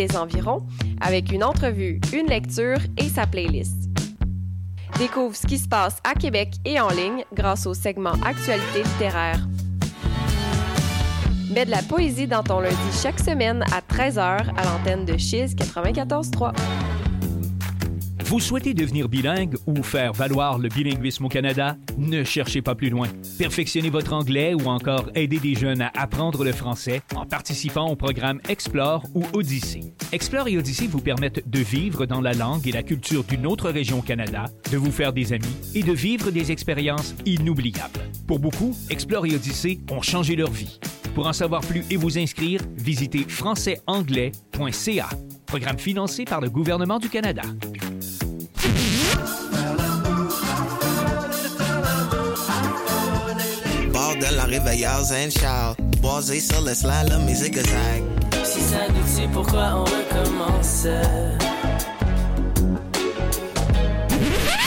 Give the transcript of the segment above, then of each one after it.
les environs avec une entrevue, une lecture et sa playlist. Découvre ce qui se passe à Québec et en ligne grâce au segment Actualité littéraire. Mets de la poésie dans ton lundi chaque semaine à 13h à l'antenne de Chiz 94.3. Vous souhaitez devenir bilingue ou faire valoir le bilinguisme au Canada? Ne cherchez pas plus loin. Perfectionnez votre anglais ou encore aidez des jeunes à apprendre le français en participant au programme Explore ou Odyssée. Explore et Odyssée vous permettent de vivre dans la langue et la culture d'une autre région au Canada, de vous faire des amis et de vivre des expériences inoubliables. Pour beaucoup, Explore et Odyssée ont changé leur vie. Pour en savoir plus et vous inscrire, visitez françaisanglais.ca. Programme financé par le gouvernement du Canada. De la réveilleuse and shout. Boisé sur le slalom et zigzag. Si ça nous tue, pourquoi on recommence?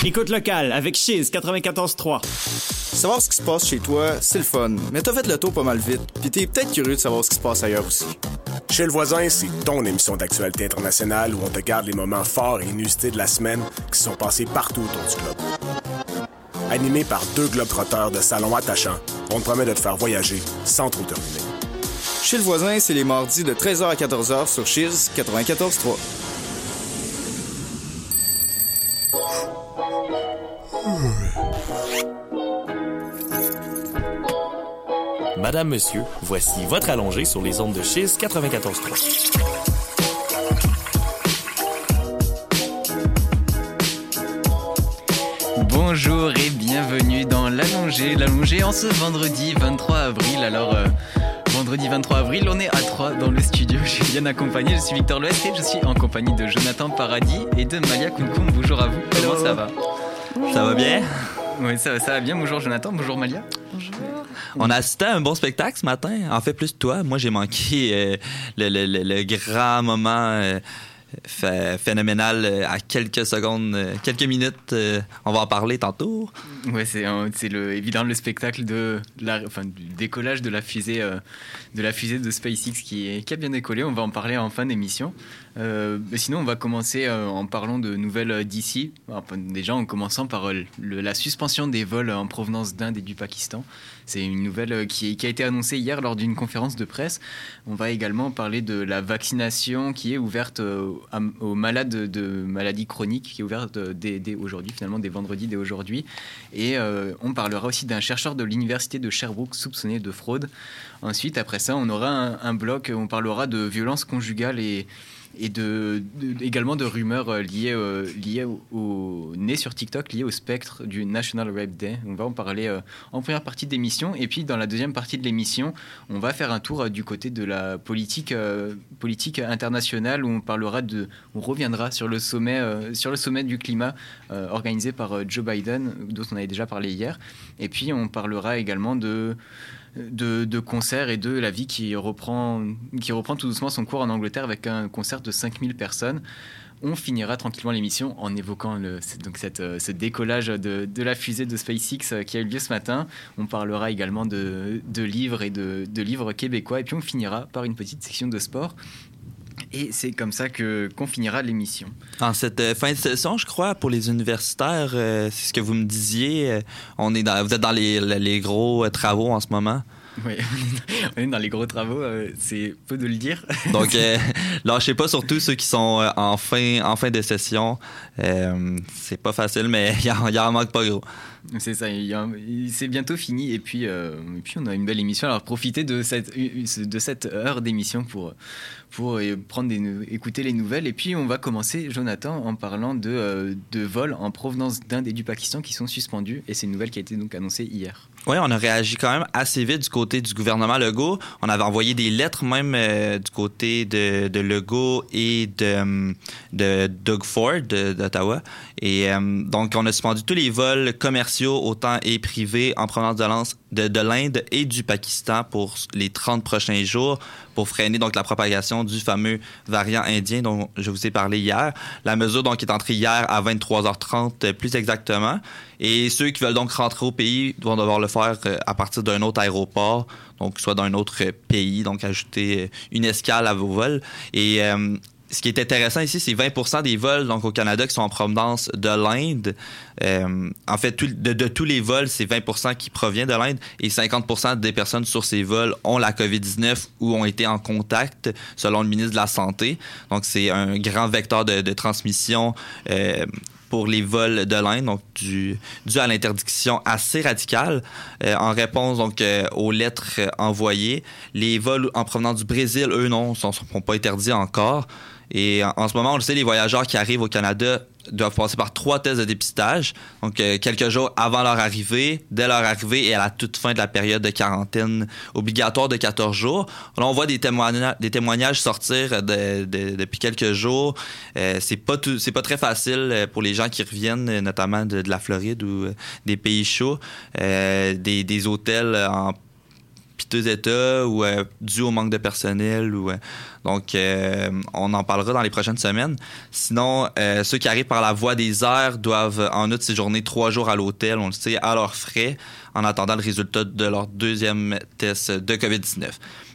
Écoute locale avec Chiz 94.3. Savoir ce qui se passe chez toi, c'est le fun, mais t'as fait le tour pas mal vite, puis t'es peut-être curieux de savoir ce qui se passe ailleurs aussi. Chez le voisin, c'est ton émission d'actualité internationale où on te garde les moments forts et inusités de la semaine qui se sont passés partout autour du globe. Animé par deux globetrotteurs de salon attachants, on te promet de te faire voyager sans trop te ruiner. Chez le voisin, c'est les mardis de 13h à 14h sur Chiz 94.3. Madame, Monsieur, voici votre allongé sur les ondes de Chiz 94.3. Bonjour et bienvenue dans l'allongé. L'allongé en ce vendredi 23 avril. Alors, euh, vendredi 23 avril, on est à 3 dans le studio. Je suis bien accompagné. Je suis Victor Loest et je suis en compagnie de Jonathan Paradis et de Malia Kunkum. Bonjour à vous. Comment ça va? Ça va bien? Oui, ça, ça va bien. Bonjour Jonathan. Bonjour Malia. Bonjour. On a assisté à un bon spectacle ce matin. En fait, plus toi. Moi, j'ai manqué euh, le, le, le, le, grand moment euh, phénoménal euh, à quelques secondes, euh, quelques minutes. Euh, on va en parler tantôt. C'est c'est le évidemment le spectacle de la, enfin, du décollage de la fusée de la fusée de SpaceX qui, est, qui a bien décollé. On va en parler en fin d'émission. Euh, sinon, on va commencer euh, en parlant de nouvelles d'ici. Déjà, en commençant par la suspension des vols en provenance d'Inde et du Pakistan. C'est une nouvelle qui, a été annoncée hier lors d'une conférence de presse. On va également parler de la vaccination qui est ouverte aux, malades de maladies chroniques, qui est ouverte dès, aujourd'hui, finalement, dès vendredi, dès aujourd'hui. Et euh, on parlera aussi d'un chercheur de l'université de Sherbrooke soupçonné de fraude. Ensuite, après ça, on aura un, un bloc on parlera de violence conjugale et et également de rumeurs euh, liées, euh, liées au, au, nées sur TikTok, liées au spectre du National Rape Day. On va en parler euh, en première partie de l'émission. Et puis, dans la deuxième partie de l'émission, on va faire un tour du côté de la politique, politique internationale où on parlera de, on reviendra sur le sommet, sur le sommet du climat organisé par Joe Biden, dont on avait déjà parlé hier. Et puis, on parlera également de de, concerts et de la vie qui reprend, qui reprend tout doucement son cours en Angleterre avec un concert de 5000 personnes. On finira tranquillement l'émission en évoquant donc cette, ce décollage de, de, la fusée de SpaceX qui a eu lieu ce matin. On parlera également de, de livres et de livres québécois. Et puis on finira par une petite section de sport et c'est comme ça que qu'on finira l'émission. En cette euh, fin de session, je crois, pour les universitaires, euh, c'est ce que vous me disiez. Euh, on est dans, vous êtes dans les, les gros travaux en ce moment. Oui, on est dans les gros travaux, c'est peu de le dire. Donc, lâchez pas surtout ceux qui sont en fin, en fin de session. C'est pas facile, mais il y, en manque pas gros. C'est ça, c'est bientôt fini et puis, euh, et puis on a une belle émission. Alors profitez de cette, de cette heure d'émission pour, pour prendre des, écouter les nouvelles. Et puis on va commencer, Jonathan, en parlant de, de vols en provenance d'Inde et du Pakistan qui sont suspendus. Et c'est une nouvelle qui a été donc annoncée hier. Oui, on a réagi quand même assez vite du côté du gouvernement Legault. On avait envoyé des lettres même euh, du côté de, de Legault et de, Doug Ford d'Ottawa. Et euh, donc, on a suspendu tous les vols commerciaux, autant et privés, en provenance de, de l'Inde et du Pakistan pour les 30 prochains jours pour freiner donc la propagation du fameux variant indien dont je vous ai parlé hier. La mesure donc est entrée hier à 23h30 plus exactement. Et ceux qui veulent donc rentrer au pays vont devoir le faire à partir d'un autre aéroport, donc soit d'un autre pays, donc ajouter une escale à vos vols. Et euh, ce qui est intéressant ici, c'est 20% des vols donc au Canada qui sont en provenance de l'Inde. Euh, en fait, de, tous les vols, c'est 20% qui provient de l'Inde et 50% des personnes sur ces vols ont la COVID-19 ou ont été en contact, selon le ministre de la Santé. Donc, c'est un grand vecteur de, transmission. Euh, pour les vols de l'Inde, donc dû, dû à l'interdiction assez radicale. Euh, en réponse donc euh, aux lettres envoyées, les vols en provenance du Brésil, eux non, ne sont, pas interdits encore. Et en, ce moment, on le sait, les voyageurs qui arrivent au Canada doivent passer par trois tests de dépistage. Donc, euh, quelques jours avant leur arrivée, dès leur arrivée et à la toute fin de la période de quarantaine obligatoire de 14 jours. Là, on voit des, témoignages, sortir depuis quelques jours. Euh, c'est pas c'est pas très facile euh, pour les gens qui reviennent, notamment de, la Floride ou des pays chauds. des, des hôtels en piteux état ou dû au manque de personnel ou donc, euh, on en parlera dans les prochaines semaines. Sinon, euh, ceux qui arrivent par la voie des airs doivent en outre séjourner trois jours à l'hôtel, on le sait, à leurs frais, en attendant le résultat de leur deuxième test de COVID-19.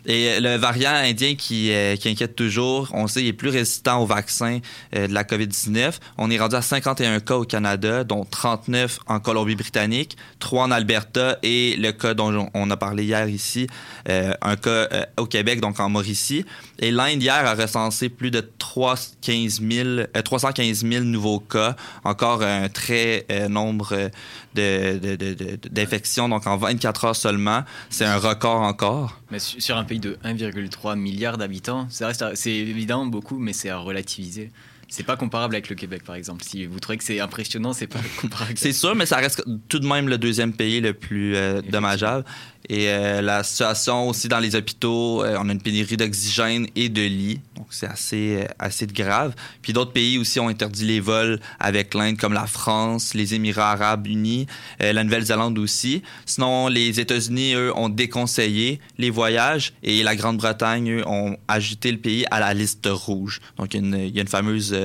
Et le variant indien qui, euh, qui, inquiète toujours, on sait, il est plus résistant au vaccin de la COVID-19. On est rendu à 51 cas au Canada, dont 39 en Colombie-Britannique, 3 en Alberta et le cas dont on a parlé hier ici, un cas au Québec, donc en Mauricie. Et l'Inde hier a recensé plus de 315 000, 315 000 nouveaux cas, encore un très euh, nombre d'infections, donc en 24 heures seulement. C'est un record encore. Mais sur un pays de 1,3 milliard d'habitants, c'est évidemment beaucoup, mais c'est à relativiser. C'est pas comparable avec le Québec, par exemple. Si vous trouvez que c'est impressionnant, c'est pas comparable. C'est sûr, mais ça reste tout de même le deuxième pays le plus euh, dommageable. Et euh, la situation aussi dans les hôpitaux, euh, on a une pénurie d'oxygène et de lits, donc c'est assez, euh, assez grave. Puis d'autres pays aussi ont interdit les vols avec l'Inde, comme la France, les Émirats arabes unis, la Nouvelle-Zélande aussi. Sinon, les États-Unis, eux, ont déconseillé les voyages et la Grande-Bretagne, eux, ont ajouté le pays à la liste rouge. Donc il y a une, fameuse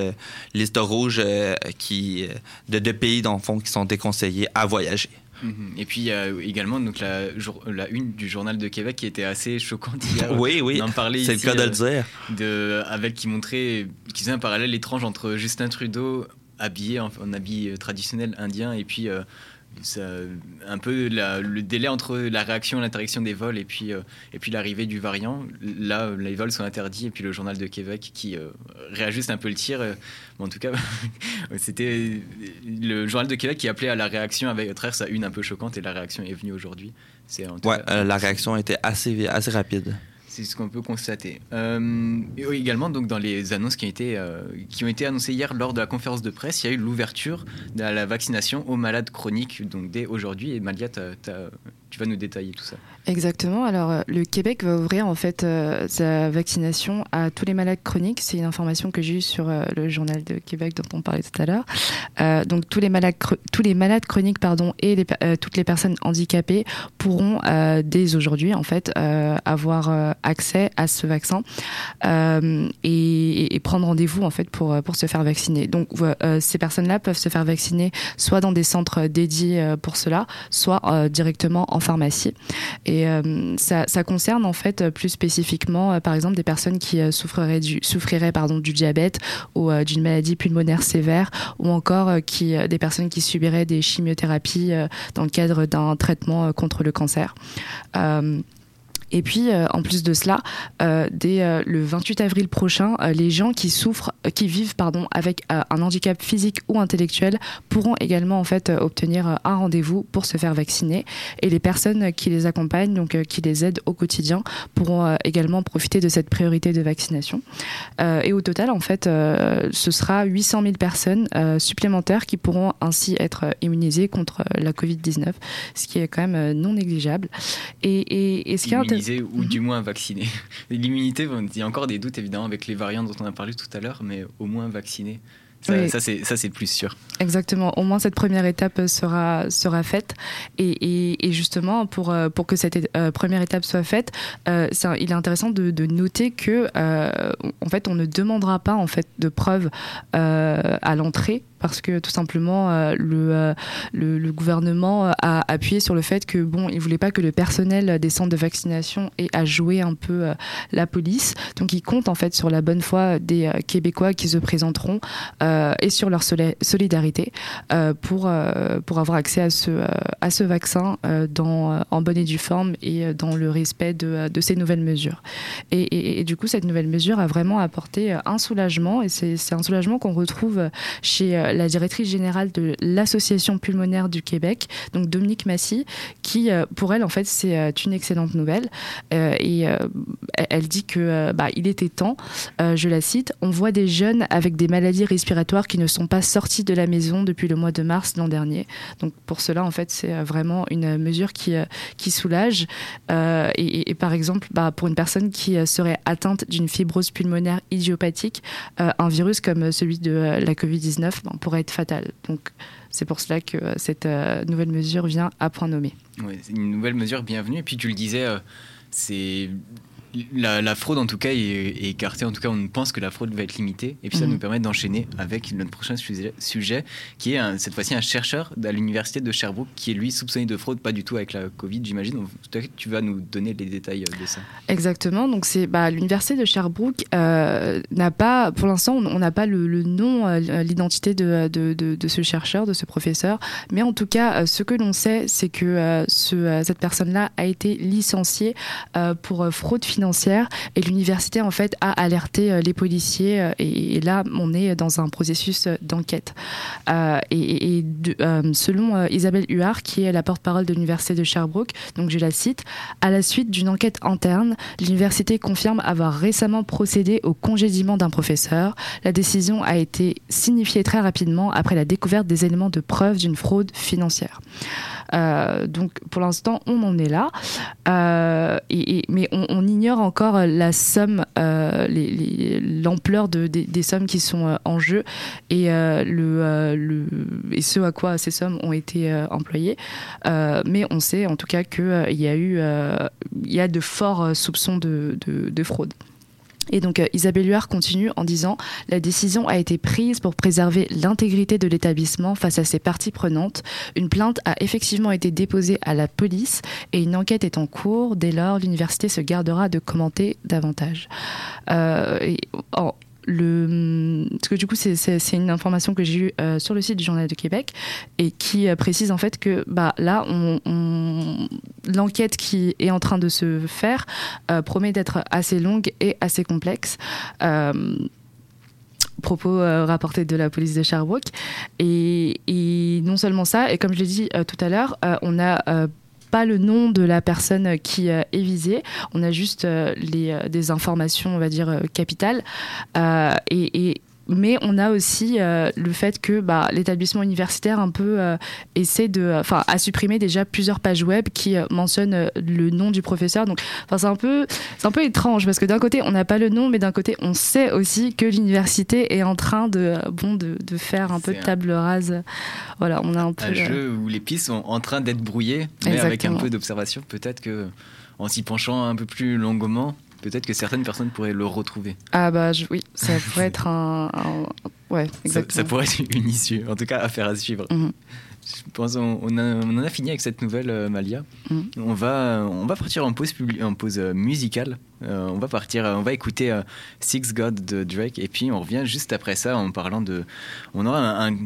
liste rouge qui, de deux pays, dans le fond, qui sont déconseillés à voyager. Mhm. Et puis il y a également donc la, la, une du journal de Québec qui était assez choquante hier. oui, oui. C'est le cas. De, avec qui montrait, qui faisait un parallèle étrange entre Justin Trudeau habillé en, habit traditionnel indien et puis euh, ça, un peu le délai entre la réaction l'interaction des vols et puis, euh, et puis l'arrivée du variant. Là, les vols sont interdits et puis le journal de Québec qui euh, réajuste un peu le tir. en tout cas, c'était le journal de Québec qui appelait à la réaction avec travers sa une un peu choquante et la réaction est venue aujourd'hui. Ouais, euh, la réaction était assez, assez rapide. C'est ce qu'on peut constater. Euh, également, donc, dans les annonces qui ont, été, euh, qui ont été annoncées hier lors de la conférence de presse, il y a eu l'ouverture de la vaccination aux malades chroniques, donc dès aujourd'hui. Et Malia, tu vas nous détailler tout ça. Exactement. Alors, euh, le Québec va ouvrir en fait euh, sa vaccination à tous les malades chroniques. C'est une information que j'ai eue sur euh, le journal de Québec dont on parlait tout à l'heure. donc, tous les malades, tous les malades chroniques, pardon, et toutes les personnes handicapées pourront dès aujourd'hui en fait avoir accès à ce vaccin et, et, prendre rendez-vous en fait pour pour se faire vacciner. Donc, ces personnes-là peuvent se faire vacciner soit dans des centres dédiés pour cela, soit directement en pharmacie. Et euh, ça, concerne en fait plus spécifiquement, euh, par exemple, des personnes qui euh, souffriraient du, souffriraient du diabète ou d'une maladie pulmonaire sévère, ou encore des personnes qui subiraient des chimiothérapies dans le cadre d'un traitement contre le cancer. Et puis, euh, en plus de cela, euh, dès euh, le 28 avril prochain, les gens qui souffrent, qui vivent pardon, avec un handicap physique ou intellectuel pourront également en fait obtenir un rendez-vous pour se faire vacciner. Et les personnes qui les accompagnent, donc qui les aident au quotidien, pourront également profiter de cette priorité de vaccination. et au total, en fait, ce sera 800 000 personnes supplémentaires qui pourront ainsi être immunisées contre la Covid-19, ce qui est quand même non négligeable. Et, et, ce qui est ou du mhm. moins vacciné. L'immunité, il y a encore des doutes évidemment avec les variants dont on a parlé tout à l'heure, mais au moins vacciné. Ça, ça c'est plus sûr. Exactement. Au moins, cette première étape sera, sera faite. Et, et, justement, pour, euh, pour que cette euh, première étape soit faite, euh, il est intéressant de, de noter que, en fait, on ne demandera pas en fait, de preuves à l'entrée parce que tout simplement le, le, gouvernement a appuyé sur le fait que bon, il voulait pas que le personnel des centres de vaccination ait à jouer un peu la police. Donc il compte en fait sur la bonne foi des Québécois qui se présenteront et sur leur solidarité pour pour avoir accès à ce à ce vaccin en bonne et due forme et dans le respect de, de ces nouvelles mesures. Et, et, du coup, cette nouvelle mesure a vraiment apporté un soulagement et c'est un soulagement qu'on retrouve chez euh, la directrice générale de l'Association pulmonaire du Québec, donc Dominique Massy, qui, euh, pour elle, en fait, c'est euh, une excellente nouvelle. et elle dit que bah, il était temps, je la cite, on voit des jeunes avec des maladies respiratoires qui ne sont pas sortis de la maison depuis le mois de mars l'an dernier. Donc pour cela, en fait, c'est vraiment une mesure qui, qui soulage. Et, par exemple, bah, pour une personne qui serait atteinte d'une fibrose pulmonaire idiopathique, un virus comme celui de la Covid-19 pourrait être fatal. Donc c'est pour cela que euh, cette euh, nouvelle mesure vient à point nommé. C'est une nouvelle mesure bienvenue. Et puis tu le disais, euh, c'est la, fraude, en tout cas, est, écartée. En tout cas, on pense que la fraude va être limitée. Et puis, ça mhm. nous permet d'enchaîner avec notre prochain sujet, qui est cette fois-ci un chercheur à l'université de Sherbrooke qui est lui soupçonné de fraude, pas du tout avec la Covid, j'imagine. Tu vas nous donner les détails de ça. Exactement. Donc, c'est bah, l'université de Sherbrooke euh, n'a pas, pour l'instant, on n'a pas le, nom, euh, l'identité de, de, de, ce chercheur, de ce professeur. Mais en tout cas, euh, ce que l'on sait, c'est que ce, cette personne-là a été licenciée pour fraude financière et l'université en fait a alerté euh, les policiers euh, et, là on est dans un processus euh, d'enquête. et, selon Isabelle Huard qui est la porte-parole de l'université de Sherbrooke, donc je la cite, à la suite d'une enquête interne, l'université confirme avoir récemment procédé au congédiement d'un professeur. La décision a été signifiée très rapidement après la découverte des éléments de preuve d'une fraude financière. Donc pour l'instant, on en est là. Mais on, ignore encore la somme, euh, l'ampleur de, des, sommes qui sont en jeu et, le, et ce à quoi ces sommes ont été employées. mais on sait en tout cas qu'il y a eu il y a de forts soupçons de, de fraude. Et donc euh, Isabelle Huard continue en disant La décision a été prise pour préserver l'intégrité de l'établissement face à ses parties prenantes. Une plainte a effectivement été déposée à la police et une enquête est en cours. Dès lors, l'université se gardera de commenter davantage. Euh, parce que du coup, c'est une information que j'ai eue euh, sur le site du Journal de Québec et qui euh, précise en fait que bah, là, l'enquête qui est en train de se faire euh, promet d'être assez longue et assez complexe propos rapportés de la police de Sherbrooke. Et, non seulement ça, et comme je l'ai dit tout à l'heure, on a pas le nom de la personne qui euh, est visée. On a juste euh, les, euh, des informations, on va dire, capitales. et, mais on a aussi le fait que bah, l'établissement universitaire un peu essaie de, enfin, a supprimé déjà plusieurs pages web qui mentionnent le nom du professeur. Donc, enfin, c'est un peu, c'est un peu étrange parce que d'un côté on n'a pas le nom, mais d'un côté on sait aussi que l'université est en train de, bon, de, de faire un peu de table rase voilà, on a un peu. Un jeu où les pistes sont en train d'être brouillées, mais avec un peu d'observation, peut-être que en s'y penchant un peu plus longuement, peut-être que certaines personnes pourraient le retrouver. Ah bah oui, ça pourrait être un, ouais, exactement. Ça, pourrait être une issue, en tout cas affaire à suivre. Mhm. Je pense on, on, en a fini avec cette nouvelle euh, Malia. Mhm. On va on va partir en pause en pause euh, musicale. Euh, on va partir on va écouter Six God de Drake et puis on revient juste après ça en parlant de on aura un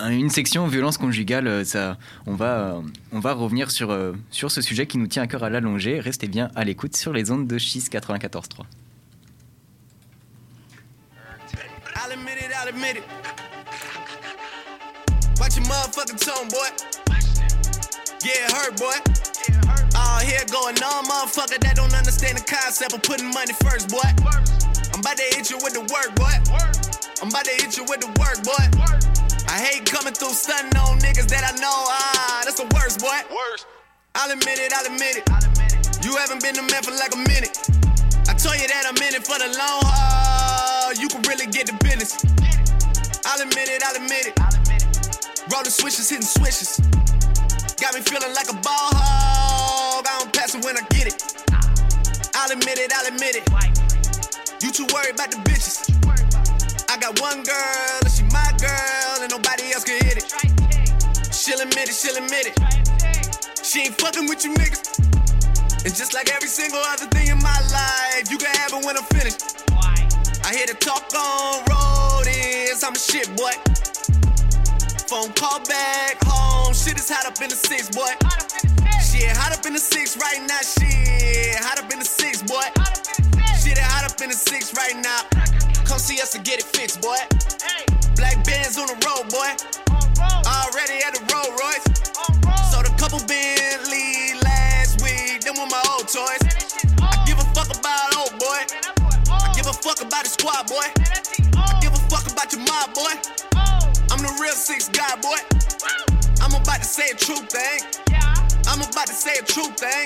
une section violence conjugale, euh, ça, on, va, euh, on va revenir sur, euh, sur ce sujet qui nous tient à cœur à l'allonger. Restez bien à l'écoute sur les ondes de Schis 94.3. Watch your motherfucking tone, boy. Yeah, hurt, boy. All here going on, motherfucker that don't understand the concept of putting money first, boy. I'm about to hit you with the work, boy. I'm about to hit you with the work, boy. I hate coming through stunting on niggas that I know. Ah, that's the worst, boy. Worst. I'll admit it, I'll admit it. You haven't been a man for like a minute. I told you that I'm in it for the long haul. You can really get the business. I'll admit it, I'll admit it. Rolling switches, hitting switches. Got me feeling like a ball hog. I don't pass it when I get it. I'll admit it, I'll admit it. You too worried about the bitches. I got one girl, and she my girl, and nobody else can hit it. she'll admit it, she'll admit it. She ain't fucking with you niggas. And just like every single other thing in my life, you can have it when I'm finished. I hear the talk on road is I'm a shit boy. Phone call back home, shit is hot up in the six boy. Shit hot up in the six right now, shit hot up in the six boy. Shit hot up in the six right now. Come see us and get it fixed, boy. Black bands on the road, boy. Already at the Rolls Royce. Sold a couple Bentley last week. Them were my old toys. I give a fuck about old boy. I give a fuck about the squad, boy. I give a fuck about your mob, boy. I'm the real six guy, boy. I'm about to say a true thing. I'm about to say a true thing.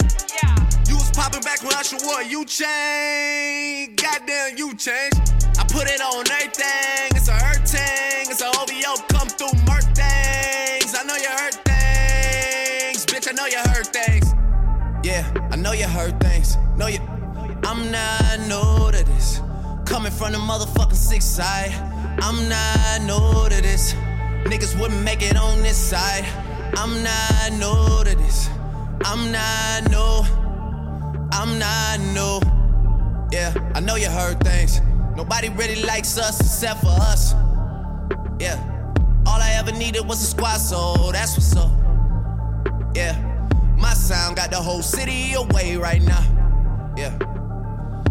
You was popping back when Usher wore you change. Goddamn, you changed. I put it on everything. It's a hurt thing. It's a OVO come through murk things. I know you heard things. Bitch, I know you heard things. Yeah, I know you heard things. Know you. I'm not new to this. Coming from the motherfucking six side. I'm not new to this. Niggas wouldn't make it on this side. I'm not new to this. I'm not new. I'm not new. Yeah, I know you heard things. Nobody really likes us except for us. Yeah, all I ever needed was a squad, so that's what's up. Yeah, my sound got the whole city away right now. Yeah,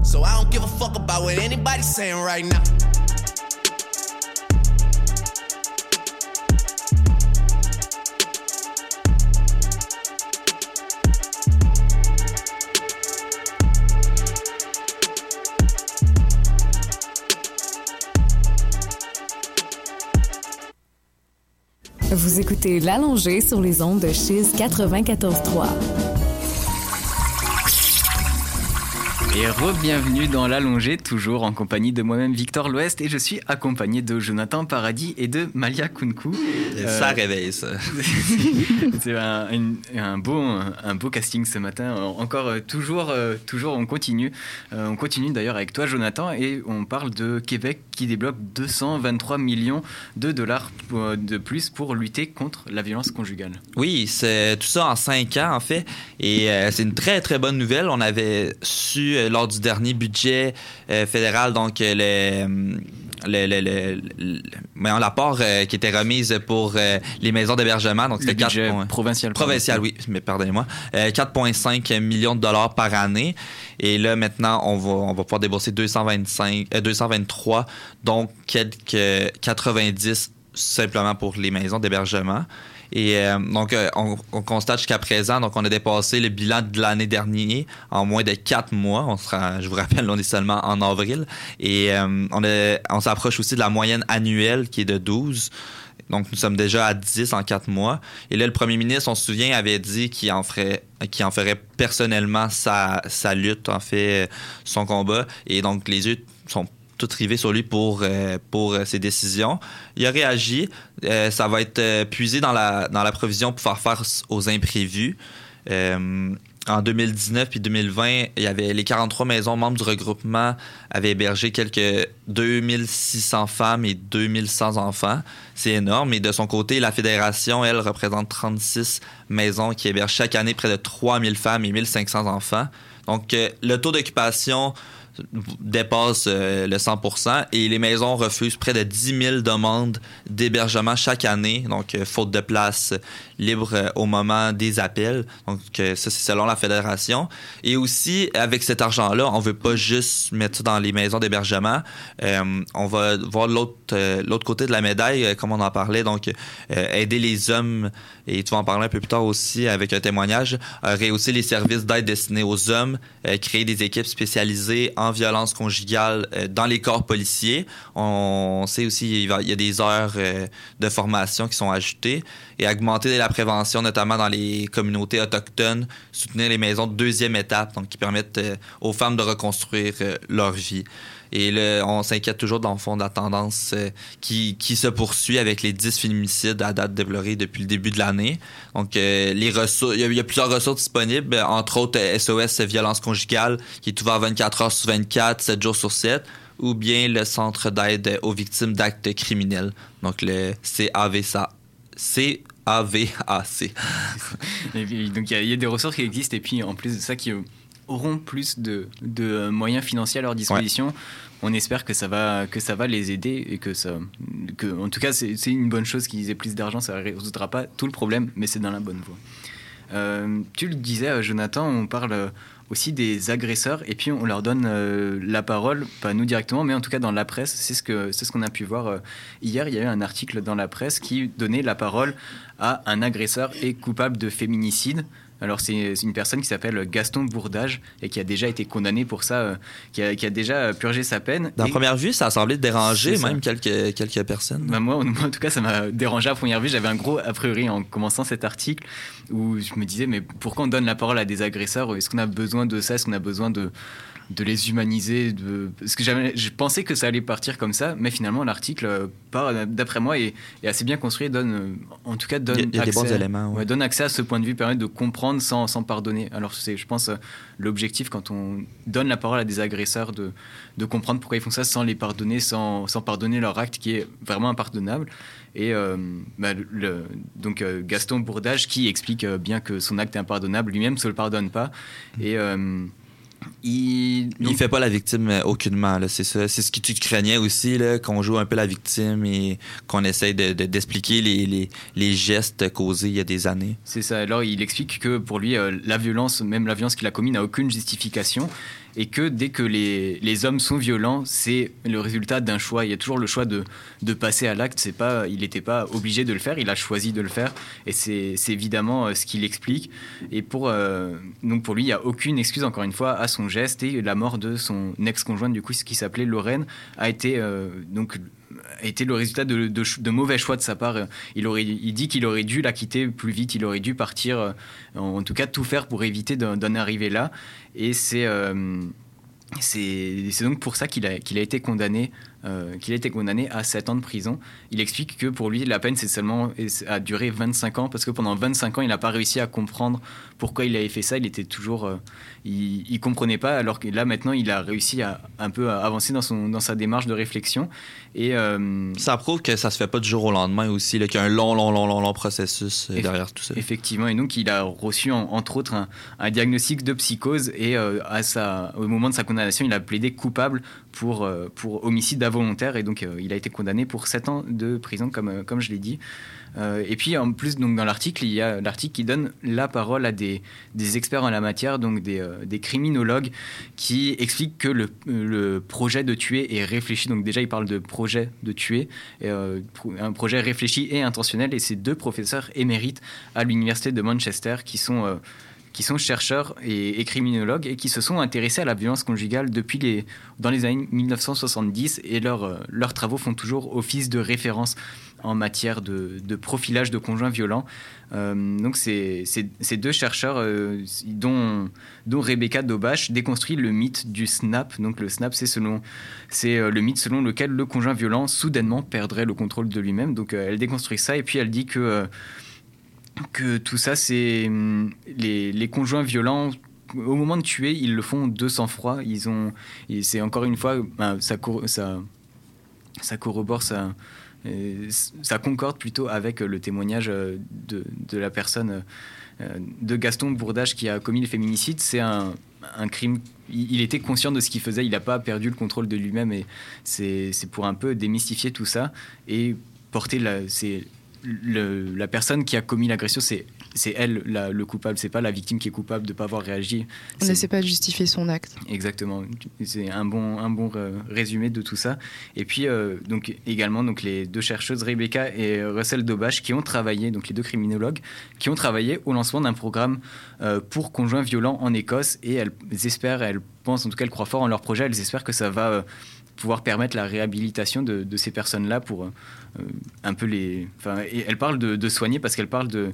so I don't give a fuck about what anybody's saying right now. Vous écoutez L'Allongée sur les ondes de Chiz 94.3. Et re-bienvenue dans l'allongée, toujours en compagnie de moi-même Victor l'Ouest et je suis accompagné de Jonathan Paradis et de Malia Kunku. Ça réveille ça. C'est un, beau, un beau casting ce matin. Encore euh, toujours, euh, toujours on continue. Euh, on continue d'ailleurs avec toi Jonathan et on parle de Québec qui débloque 223 millions de dollars de plus pour lutter contre la violence conjugale. Oui, c'est tout ça en cinq ans, en fait. Et euh, c'est une très, très bonne nouvelle. On avait su euh, lors du dernier budget euh, fédéral, donc euh, le. Le, le, le- le- voyons, l'apport euh, qui était remise pour euh, les maisons d'hébergement. Donc, c'était 4 budget points- provincial. Provincial, oui, mais pardonnez-moi. Euh, 4,5 millions de dollars par année. Et là, maintenant, on va, on va pouvoir débourser 225, euh, 223, donc quelques 90 simplement pour les maisons d'hébergement. Et euh, donc, euh, on, on constate jusqu'à présent, donc on a dépassé le bilan de l'année dernière en moins de quatre mois. On sera, je vous rappelle, on est seulement en avril. Et euh, on, on s'approche aussi de la moyenne annuelle qui est de 12. Donc, nous sommes déjà à 10 en quatre mois. Et là, le premier ministre, on se souvient, avait dit qu'il en ferait, qu'il en ferait personnellement sa, sa lutte, en fait, son combat. Et donc, les yeux sont tous rivés sur lui pour, euh, pour euh, ses décisions. Il a réagi. Euh, ça va être puisé dans la, dans la provision pour faire face aux imprévus. En 2019 puis 2020, il y avait les 43 maisons membres du regroupement avaient hébergé quelques 2600 femmes et 2100 enfants. C'est énorme. Et de son côté, la fédération, elle, représente 36 maisons qui hébergent chaque année près de 3000 femmes et 1500 enfants. Donc, le taux d'occupation dépasse euh, le 100% et les maisons refusent près de 10 000 demandes d'hébergement chaque année, donc euh, faute de place libre euh, au moment des appels. Donc ça, c'est selon la fédération. Et aussi, avec cet argent-là, on veut pas juste mettre ça dans les maisons d'hébergement. On va voir l'autre côté de la médaille, comme on en parlait, donc aider les hommes, et tu vas en parler un peu plus tard aussi avec un témoignage, rehausser les services d'aide destinés aux hommes, créer des équipes spécialisées en violence conjugale euh, dans les corps policiers. On sait aussi il y a des heures euh, de formation qui sont ajoutées et augmenter la prévention, notamment dans les communautés autochtones, soutenir les maisons de deuxième étape, donc qui permettent euh, aux femmes de reconstruire leur vie. Et on s'inquiète toujours dans le fond de la tendance euh, qui, qui se poursuit avec les 10 féminicides à date déplorés depuis le début de l'année. Donc, euh, les ressources, il y, a, y plusieurs ressources disponibles, euh, entre autres SOS Violence Conjugale, qui est ouvert 24 heures sur 24, 7 jours sur 7, ou bien le Centre d'aide aux victimes d'actes criminels, donc le CAVSA. A-V-A-C. donc il y, a des ressources qui existent et puis en plus de ça qui auront plus de, de moyens financiers à leur disposition. On espère que ça va que ça va les aider et que ça que en tout cas c'est une bonne chose qu'ils aient plus d'argent. Ça ne résoudra pas tout le problème, mais c'est dans la bonne voie. Euh, tu le disais, Jonathan, on parle aussi des agresseurs et puis on leur donne euh, la parole, pas nous directement, mais en tout cas dans la presse. C'est ce qu'on a pu voir euh, hier. Il y a eu un article dans la presse qui donnait la parole à un agresseur et coupable de féminicide. Alors c'est une personne qui s'appelle Gaston Bourdage et qui a déjà été condamné pour ça, euh, qui, a, déjà purgé sa peine. Dans première vue, ça a semblé déranger même quelques, quelques personnes. Bah, moi, en tout cas, ça m'a dérangé à première vue. J'avais un gros a priori en commençant cet article où je me disais mais pourquoi on donne la parole à des agresseurs? Est-ce qu'on a besoin de ça? Est-ce qu'on a besoin de de les humaniser. De... Parce que je pensais que ça allait partir comme ça, mais finalement l'article, euh, d'après moi, est, assez bien construit, donne, euh, en tout cas, donne, accès, éléments, donne accès à ce point de vue, permet de comprendre sans, sans pardonner. Alors c'est, je pense, euh, l'objectif quand on donne la parole à des agresseurs de, de comprendre pourquoi ils font ça sans les pardonner, sans, sans pardonner leur acte qui est vraiment impardonnable. Et bah, le, donc Gaston Bourdage qui explique bien que son acte est impardonnable, lui-même ne se le pardonne pas. Et il... il fait pas la victime euh, aucunement, c'est ça. C'est ce que tu craignais aussi, qu'on joue un peu la victime et qu'on essaye d'expliquer de, les, les, les, gestes causés il y a des années. C'est ça. Alors, il explique que pour lui, euh, la violence, même la violence qu'il a commise, n'a aucune justification et que dès que les, les hommes sont violents, c'est le résultat d'un choix. Il y a toujours le choix de, de passer à l'acte. Pas, il n'était pas obligé de le faire, il a choisi de le faire, et c'est évidemment euh, ce qu'il explique. Et pour euh, donc pour lui, il n'y a aucune excuse encore une fois à son geste et la mort de son ex-conjointe du coup, ce qui s'appelait Lorraine, a été euh, donc a le résultat de, de, mauvais choix de sa part. Il, aurait, il dit qu'il aurait dû la quitter plus vite, il aurait dû partir, en tout cas tout faire pour éviter d'en arriver là. Et c'est euh, c'est donc pour ça qu'il a, qu'il a été condamné euh, qu'il a été condamné à 7 ans de prison. Il explique que pour lui, la peine c'est seulement a duré 25 ans parce que pendant 25 ans, il n'a pas réussi à comprendre pourquoi il avait fait ça. Il était toujours, euh, il, il, comprenait pas. Alors que là maintenant, il a réussi à un peu avancer dans son dans sa démarche de réflexion. Et euh, ça prouve que ça se fait pas du jour au lendemain aussi, qu'il y a un long, long, long, long, long processus derrière tout ça. Effectivement. Et donc, il a reçu entre autres un, diagnostic de psychose et à sa, au moment de sa condamnation, il a plaidé coupable pour pour homicide volontaire et donc euh, il a été condamné pour 7 ans de prison comme, euh, comme je l'ai dit. Euh, et puis en plus donc dans l'article il y a l'article qui donne la parole à des, des experts en la matière donc des, des criminologues qui expliquent que le, le, projet de tuer est réfléchi donc déjà il parle de projet de tuer un projet réfléchi et intentionnel et c'est deux professeurs émérites à l'université de Manchester qui sont qui sont chercheurs et, criminologues et qui se sont intéressés à la violence conjugale depuis les, dans les années 1970 et leurs, leurs travaux font toujours office de référence en matière de, de profilage de conjoints violents. Euh, donc ces, deux chercheurs, euh, dont, dont Rebecca Dobash, déconstruit le mythe du snap. Donc le snap, c'est selon, euh, le mythe selon lequel le conjoint violent soudainement perdrait le contrôle de lui-même. Donc elle déconstruit ça et puis elle dit que que tout ça, c'est hum, les, conjoints violents. Au moment de tuer, ils le font de sang-froid. Ils ont, c'est encore une fois, ben, ça, ça, ça corrobore, ça, euh, concorde plutôt avec le témoignage euh, de, la personne euh, de Gaston Bourdage qui a commis le féminicide. C'est un, un crime il était conscient de ce qu'il faisait, il n'a pas perdu le contrôle de lui-même et c'est pour un peu démystifier tout ça et porter la, la personne qui a commis l'agression, c'est c'est elle le coupable, c'est pas la victime qui est coupable de ne pas avoir réagi. On n'essaie pas de justifier son acte. Exactement, c'est un bon, un bon euh, résumé de tout ça. Et puis euh, donc également donc les deux chercheuses Rebecca et Russell Dobash qui ont travaillé, donc les deux criminologues, qui ont travaillé au lancement d'un programme euh, pour conjoints violents en Écosse et elles espèrent, elles pensent en tout cas, elles croient fort en leur projet, elles espèrent que ça va pouvoir permettre la réhabilitation de, ces personnes-là pour un peu les. Enfin, elle parle de, soigner parce qu'elle parle de.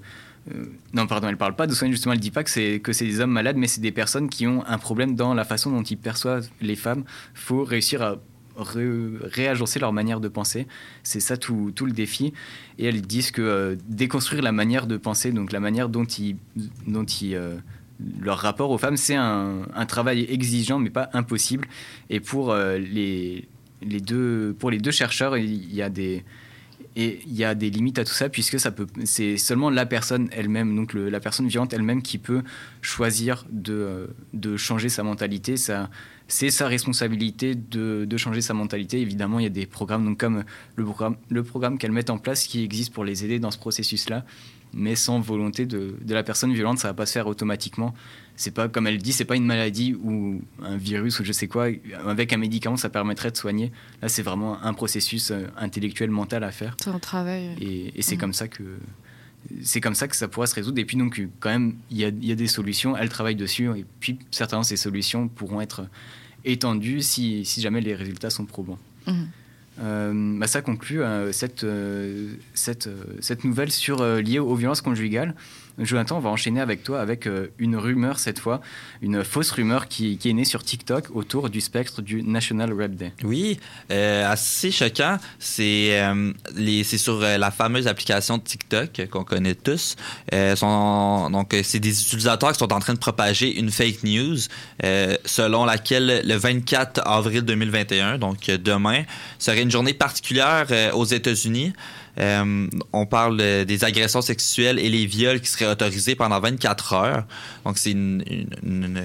Euh, non, pardon, elle parle pas de soigner justement. Elle dit pas que c'est des hommes malades, mais c'est des personnes qui ont un problème dans la façon dont ils perçoivent les femmes. Faut réussir à réagencer leur manière de penser. C'est ça tout, tout, le défi. Et elles disent que euh, déconstruire la manière de penser, donc la manière dont ils, dont ils leur rapport aux femmes, c'est un, travail exigeant, mais pas impossible. Et pour, euh, les, les deux, pour les deux chercheurs, il y a des, et il y a des limites à tout ça puisque ça peut, c'est seulement la personne elle-même, donc la personne violente elle-même qui peut choisir de, de changer sa mentalité. C'est sa responsabilité de, de changer sa mentalité. Évidemment, il y a des programmes, donc comme le programme, le programme qu'elles mettent en place qui existe pour les aider dans ce processus-là, mais sans volonté de, de la personne violente, ça va pas se faire automatiquement. C'est pas comme elle dit, c'est pas une maladie ou un virus ou je sais quoi. Avec un médicament, ça permettrait de soigner. Là, c'est vraiment un processus euh, intellectuel, mental à faire. C'est un travail. Et, et c'est Mhm. comme ça que c'est comme ça que ça pourra se résoudre. Et puis donc quand même, il y a, il y a des solutions. Elle travaille dessus. Et puis certainement, ces solutions pourront être étendues si, si jamais les résultats sont probants. Euh, bah, ça conclut euh, cette, euh, cette, cette nouvelle sur, liée aux violences conjugales. Jonathan, on va enchaîner avec toi avec euh, une rumeur cette fois, une fausse rumeur qui, est née sur TikTok autour du spectre du National Rap Day. Oui, euh, assez choquant. C'est euh, sur la fameuse application de TikTok qu'on connaît tous. Donc, c'est des utilisateurs qui sont en train de propager une fake news selon laquelle le 24 avril 2021, donc demain, serait une journée particulière aux États-Unis. Euh, on parle des agressions sexuelles et les viols qui seraient autorisés pendant 24 heures. Donc, c'est une- une- une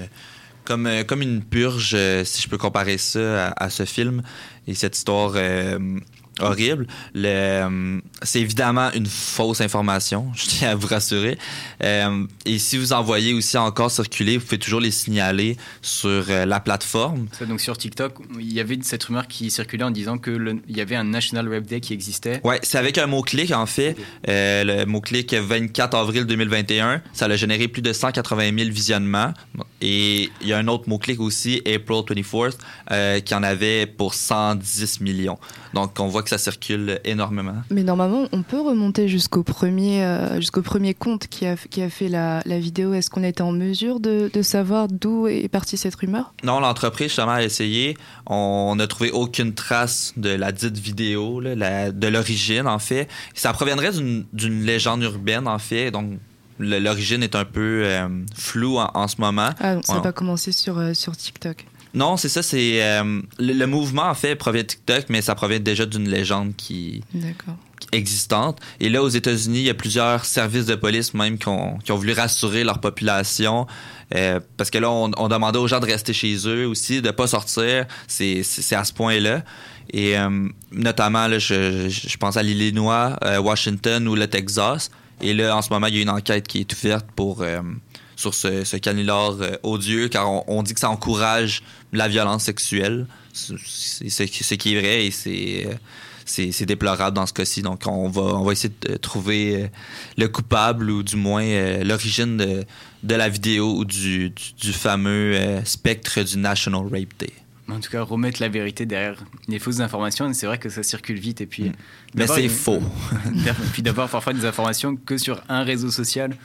comme, euh, comme une purge, euh, si je peux comparer ça à, à ce film et cette histoire euh, horrible. Le, euh, c'est évidemment une fausse information, je tiens à vous rassurer. Euh, et si vous en voyez aussi encore circuler, vous pouvez toujours les signaler sur euh, la plateforme. Ça, donc sur TikTok, il y avait cette rumeur qui circulait en disant que le- il y avait un National Rap Day qui existait. Ouais, c'est avec un mot-clic en fait. Euh, le mot-clic 24 avril 2021, ça a généré plus de 180 000 visionnements. Et il y a un autre mot-clic aussi, April 24th, euh, qui en avait pour 110 millions. Donc on voit que ça circule énormément. Mais normalement, on peut remonter jusqu'au premier, euh, jusqu'au premier compte qui a, qui a fait la, la vidéo. Est-ce qu'on était en mesure de, de savoir d'où est partie cette rumeur? Non, l'entreprise justement a essayé. On n'a trouvé aucune trace de la dite vidéo, là, la- de l'origine en fait. Ça proviendrait d'une légende urbaine en fait. Donc l'origine est un peu euh, floue en, en ce moment. Ah, donc ça n'a pas commencé sur, euh, sur TikTok. Non, c'est ça, c'est euh, le, le mouvement en fait provient de TikTok, mais ça provient déjà d'une légende qui D'accord. existante. Et là, aux États-Unis, il y a plusieurs services de police même qui ont, qui ont voulu rassurer leur population. euh, parce que là, on, on demandait aux gens de rester chez eux aussi, de pas sortir. C'est à ce point-là. Et euh, notamment, là, je, je pense à l'Illinois, Washington ou le Texas. Et là, en ce moment, il y a une enquête qui est ouverte pour, sur ce, ce canular euh, odieux, car on, on dit que ça encourage la violence sexuelle. C'est ce qui est vrai et c'est euh, c'est c'est déplorable dans ce cas-ci. Donc, on va, on va essayer de trouver euh, le coupable ou du moins euh, l'origine de, de la vidéo ou du, du, du fameux euh, spectre du National Rape Day. En tout cas, remettre la vérité derrière les fausses informations. C'est vrai que ça circule vite. Et puis, Mm. Mais c'est faux. et puis d'avoir parfois des informations que sur un réseau social.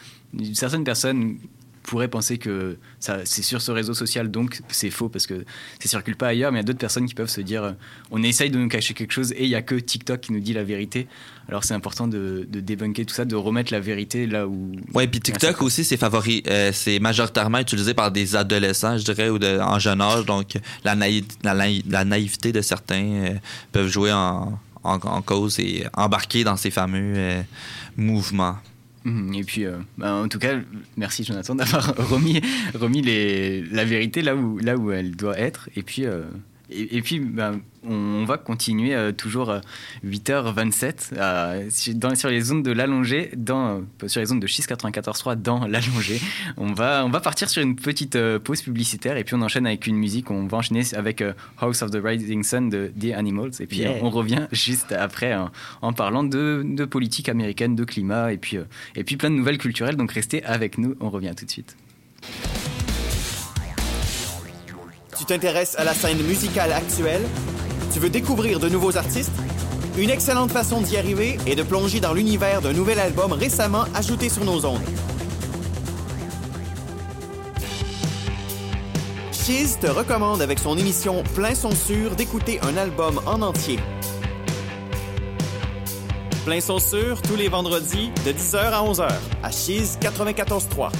Certaines personnes pourraient penser que ça, c'est sur ce réseau social, donc c'est faux parce que ça circule pas ailleurs. Mais il y a d'autres personnes qui peuvent se dire euh, on essaye de nous cacher quelque chose et il y a que TikTok qui nous dit la vérité. Alors c'est important de, de débunker tout ça, de remettre la vérité là où. Ouais, puis TikTok aussi, c'est favori, euh, c'est majoritairement utilisé par des adolescents, je dirais, ou de, en jeune âge. Donc, la, naï- la, naï- la naïveté de certains euh, peuvent jouer en, en, en cause et embarquer dans ces fameux euh, mouvements. Mhm, Et puis, euh, bah, en tout cas, merci Jonathan d'avoir remis, la vérité là où, là où elle doit être. Et puis, euh, et, et puis bah, on, on va continuer euh, toujours euh, 8h27 euh, sur, dans- sur les zones de l'allongé, dans, euh, sur les zones de 694.3 dans l'allongé. On va, on va partir sur une petite pause publicitaire et puis on enchaîne avec une musique. On va enchaîner avec House of the Rising Sun de The Animals. Et puis Yeah. on revient juste après en, en parlant de, de politique américaine, de climat et puis, et puis plein de nouvelles culturelles. Donc restez avec nous, on revient tout de suite. Tu t'intéresses à la scène musicale actuelle? Tu veux découvrir de nouveaux artistes? Une excellente façon d'y arriver est de plonger dans l'univers d'un nouvel album récemment ajouté sur nos ondes. Chiz te recommande avec son émission Plein son sûr d'écouter un album en entier. Plein son sûr tous les vendredis de 10h à 11h à Chiz 94.3.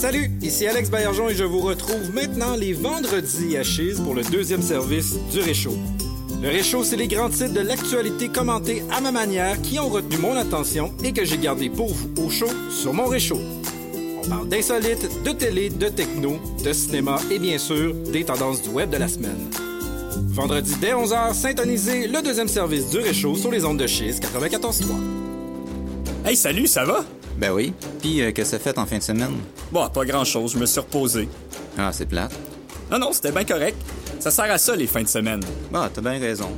Salut, ici Alex Baillargeon et je vous retrouve maintenant les vendredis à Chise pour le deuxième service du Réchaud. Le Réchaud, c'est les grands titres de l'actualité commentés à ma manière qui ont retenu mon attention et que j'ai gardé pour vous au chaud sur mon Réchaud. On parle d'insolites, de télé, de techno, de cinéma et bien sûr des tendances du web de la semaine. Vendredi dès 11h, syntonisez le deuxième service du Réchaud sur les ondes de Chiz 94.3. Hey, salut, ça va? Ben oui. Puis, euh, qu'est-ce que ça fait en fin de semaine? Bon, pas grand-chose, je me suis reposé. Ah, c'est plate. Non, non, c'était bien correct. Ça sert à ça, les fins de semaine. Bah, t'as bien raison.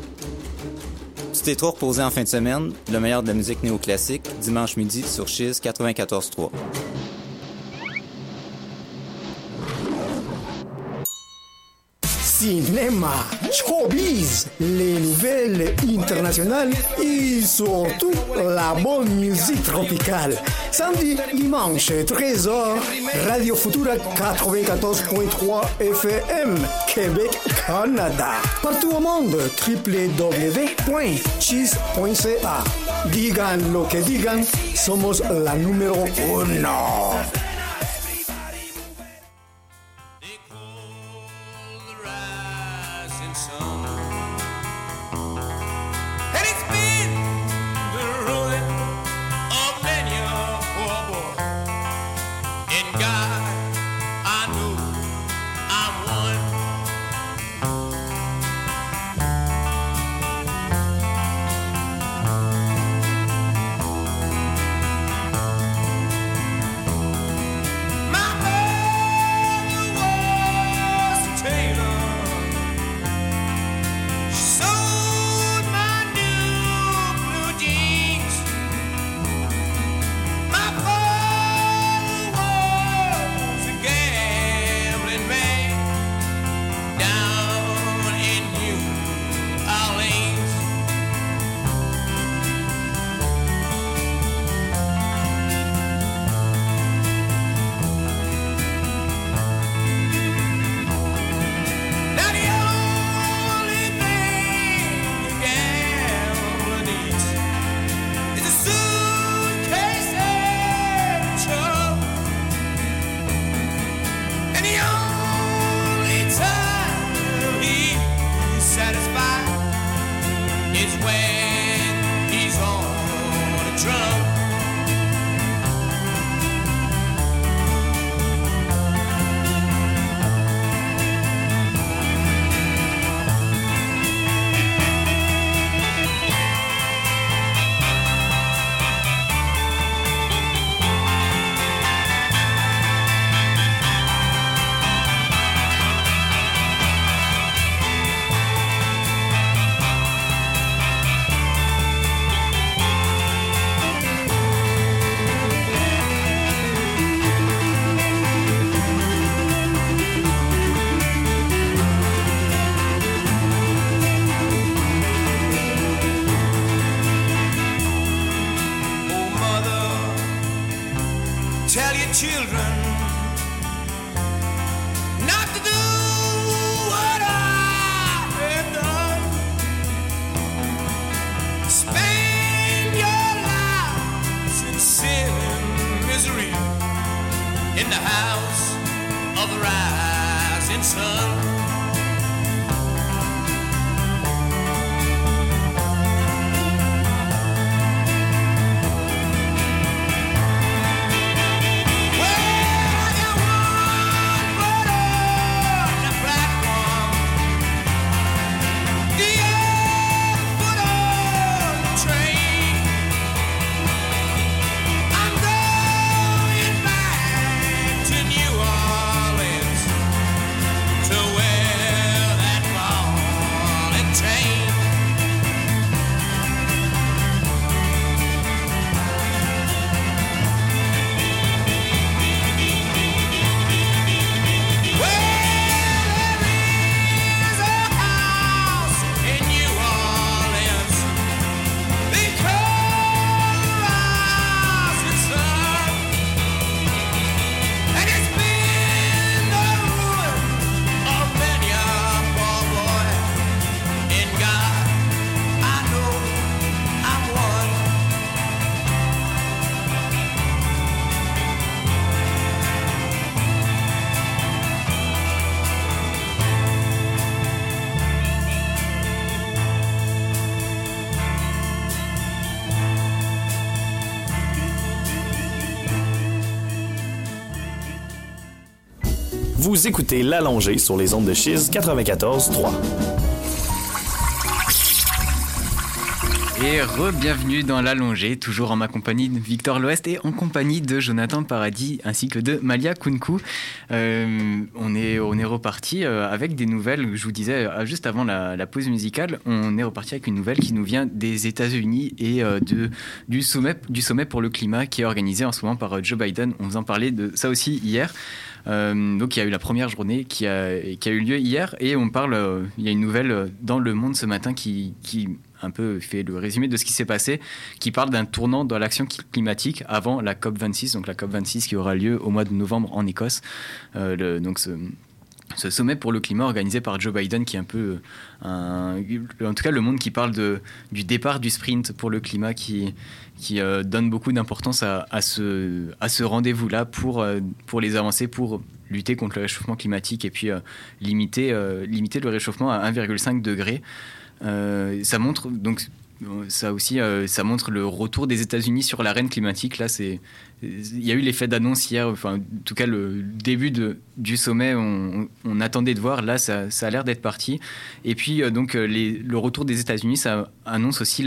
Tu t'es trop reposé en fin de semaine, le meilleur de la musique néoclassique, dimanche midi sur Chiz 94.3. Cinéma, showbiz, les nouvelles internationales et surtout la bonne musique tropicale. Samedi, dimanche, 13h, Radio Futura 94.3 FM, Québec, Canada. Partout au monde, www.cheese.ca. Digan lo que digan, somos la número uno. Vous écoutez l'allongée sur les ondes de Chiz 94.3. Et re-bienvenue dans l'allongée, toujours en ma compagnie de Victor L'Ouest et en compagnie de Jonathan Paradis ainsi que de Malia Kunku. Euh, on, est, on est reparti euh, avec des nouvelles, je vous disais euh, juste avant la, la, pause musicale, on est reparti avec une nouvelle qui nous vient des États-Unis et de, du, sommet, du sommet pour le climat qui est organisé en ce moment par Joe Biden. On vous en parlait de ça aussi hier. Euh, donc il y a eu la première journée qui a, eu lieu hier et on parle, euh, il y a une nouvelle dans Le Monde ce matin qui, un peu fait le résumé de ce qui s'est passé, qui parle d'un tournant dans l'action climatique avant la COP26, donc la COP26 qui aura lieu au mois de novembre en Écosse. Euh, donc ce, ce sommet pour le climat organisé par Joe Biden, qui est un peu, un, en tout cas, le monde qui parle du départ du sprint pour le climat, qui, euh, donne beaucoup d'importance à, ce, rendez-vous-là pour, euh, pour les avancées, pour lutter contre le réchauffement climatique et puis euh, limiter, limiter le réchauffement à 1,5 degré. ça montre donc ça aussi, euh, ça montre le retour des États-Unis sur l'arène climatique. Là, c'est, il y a eu l'effet d'annonce hier. Enfin, en tout cas, le début du sommet, on, attendait de voir. Là, ça, a l'air d'être parti. Et puis, euh, donc, euh, le retour des États-Unis, ça annonce aussi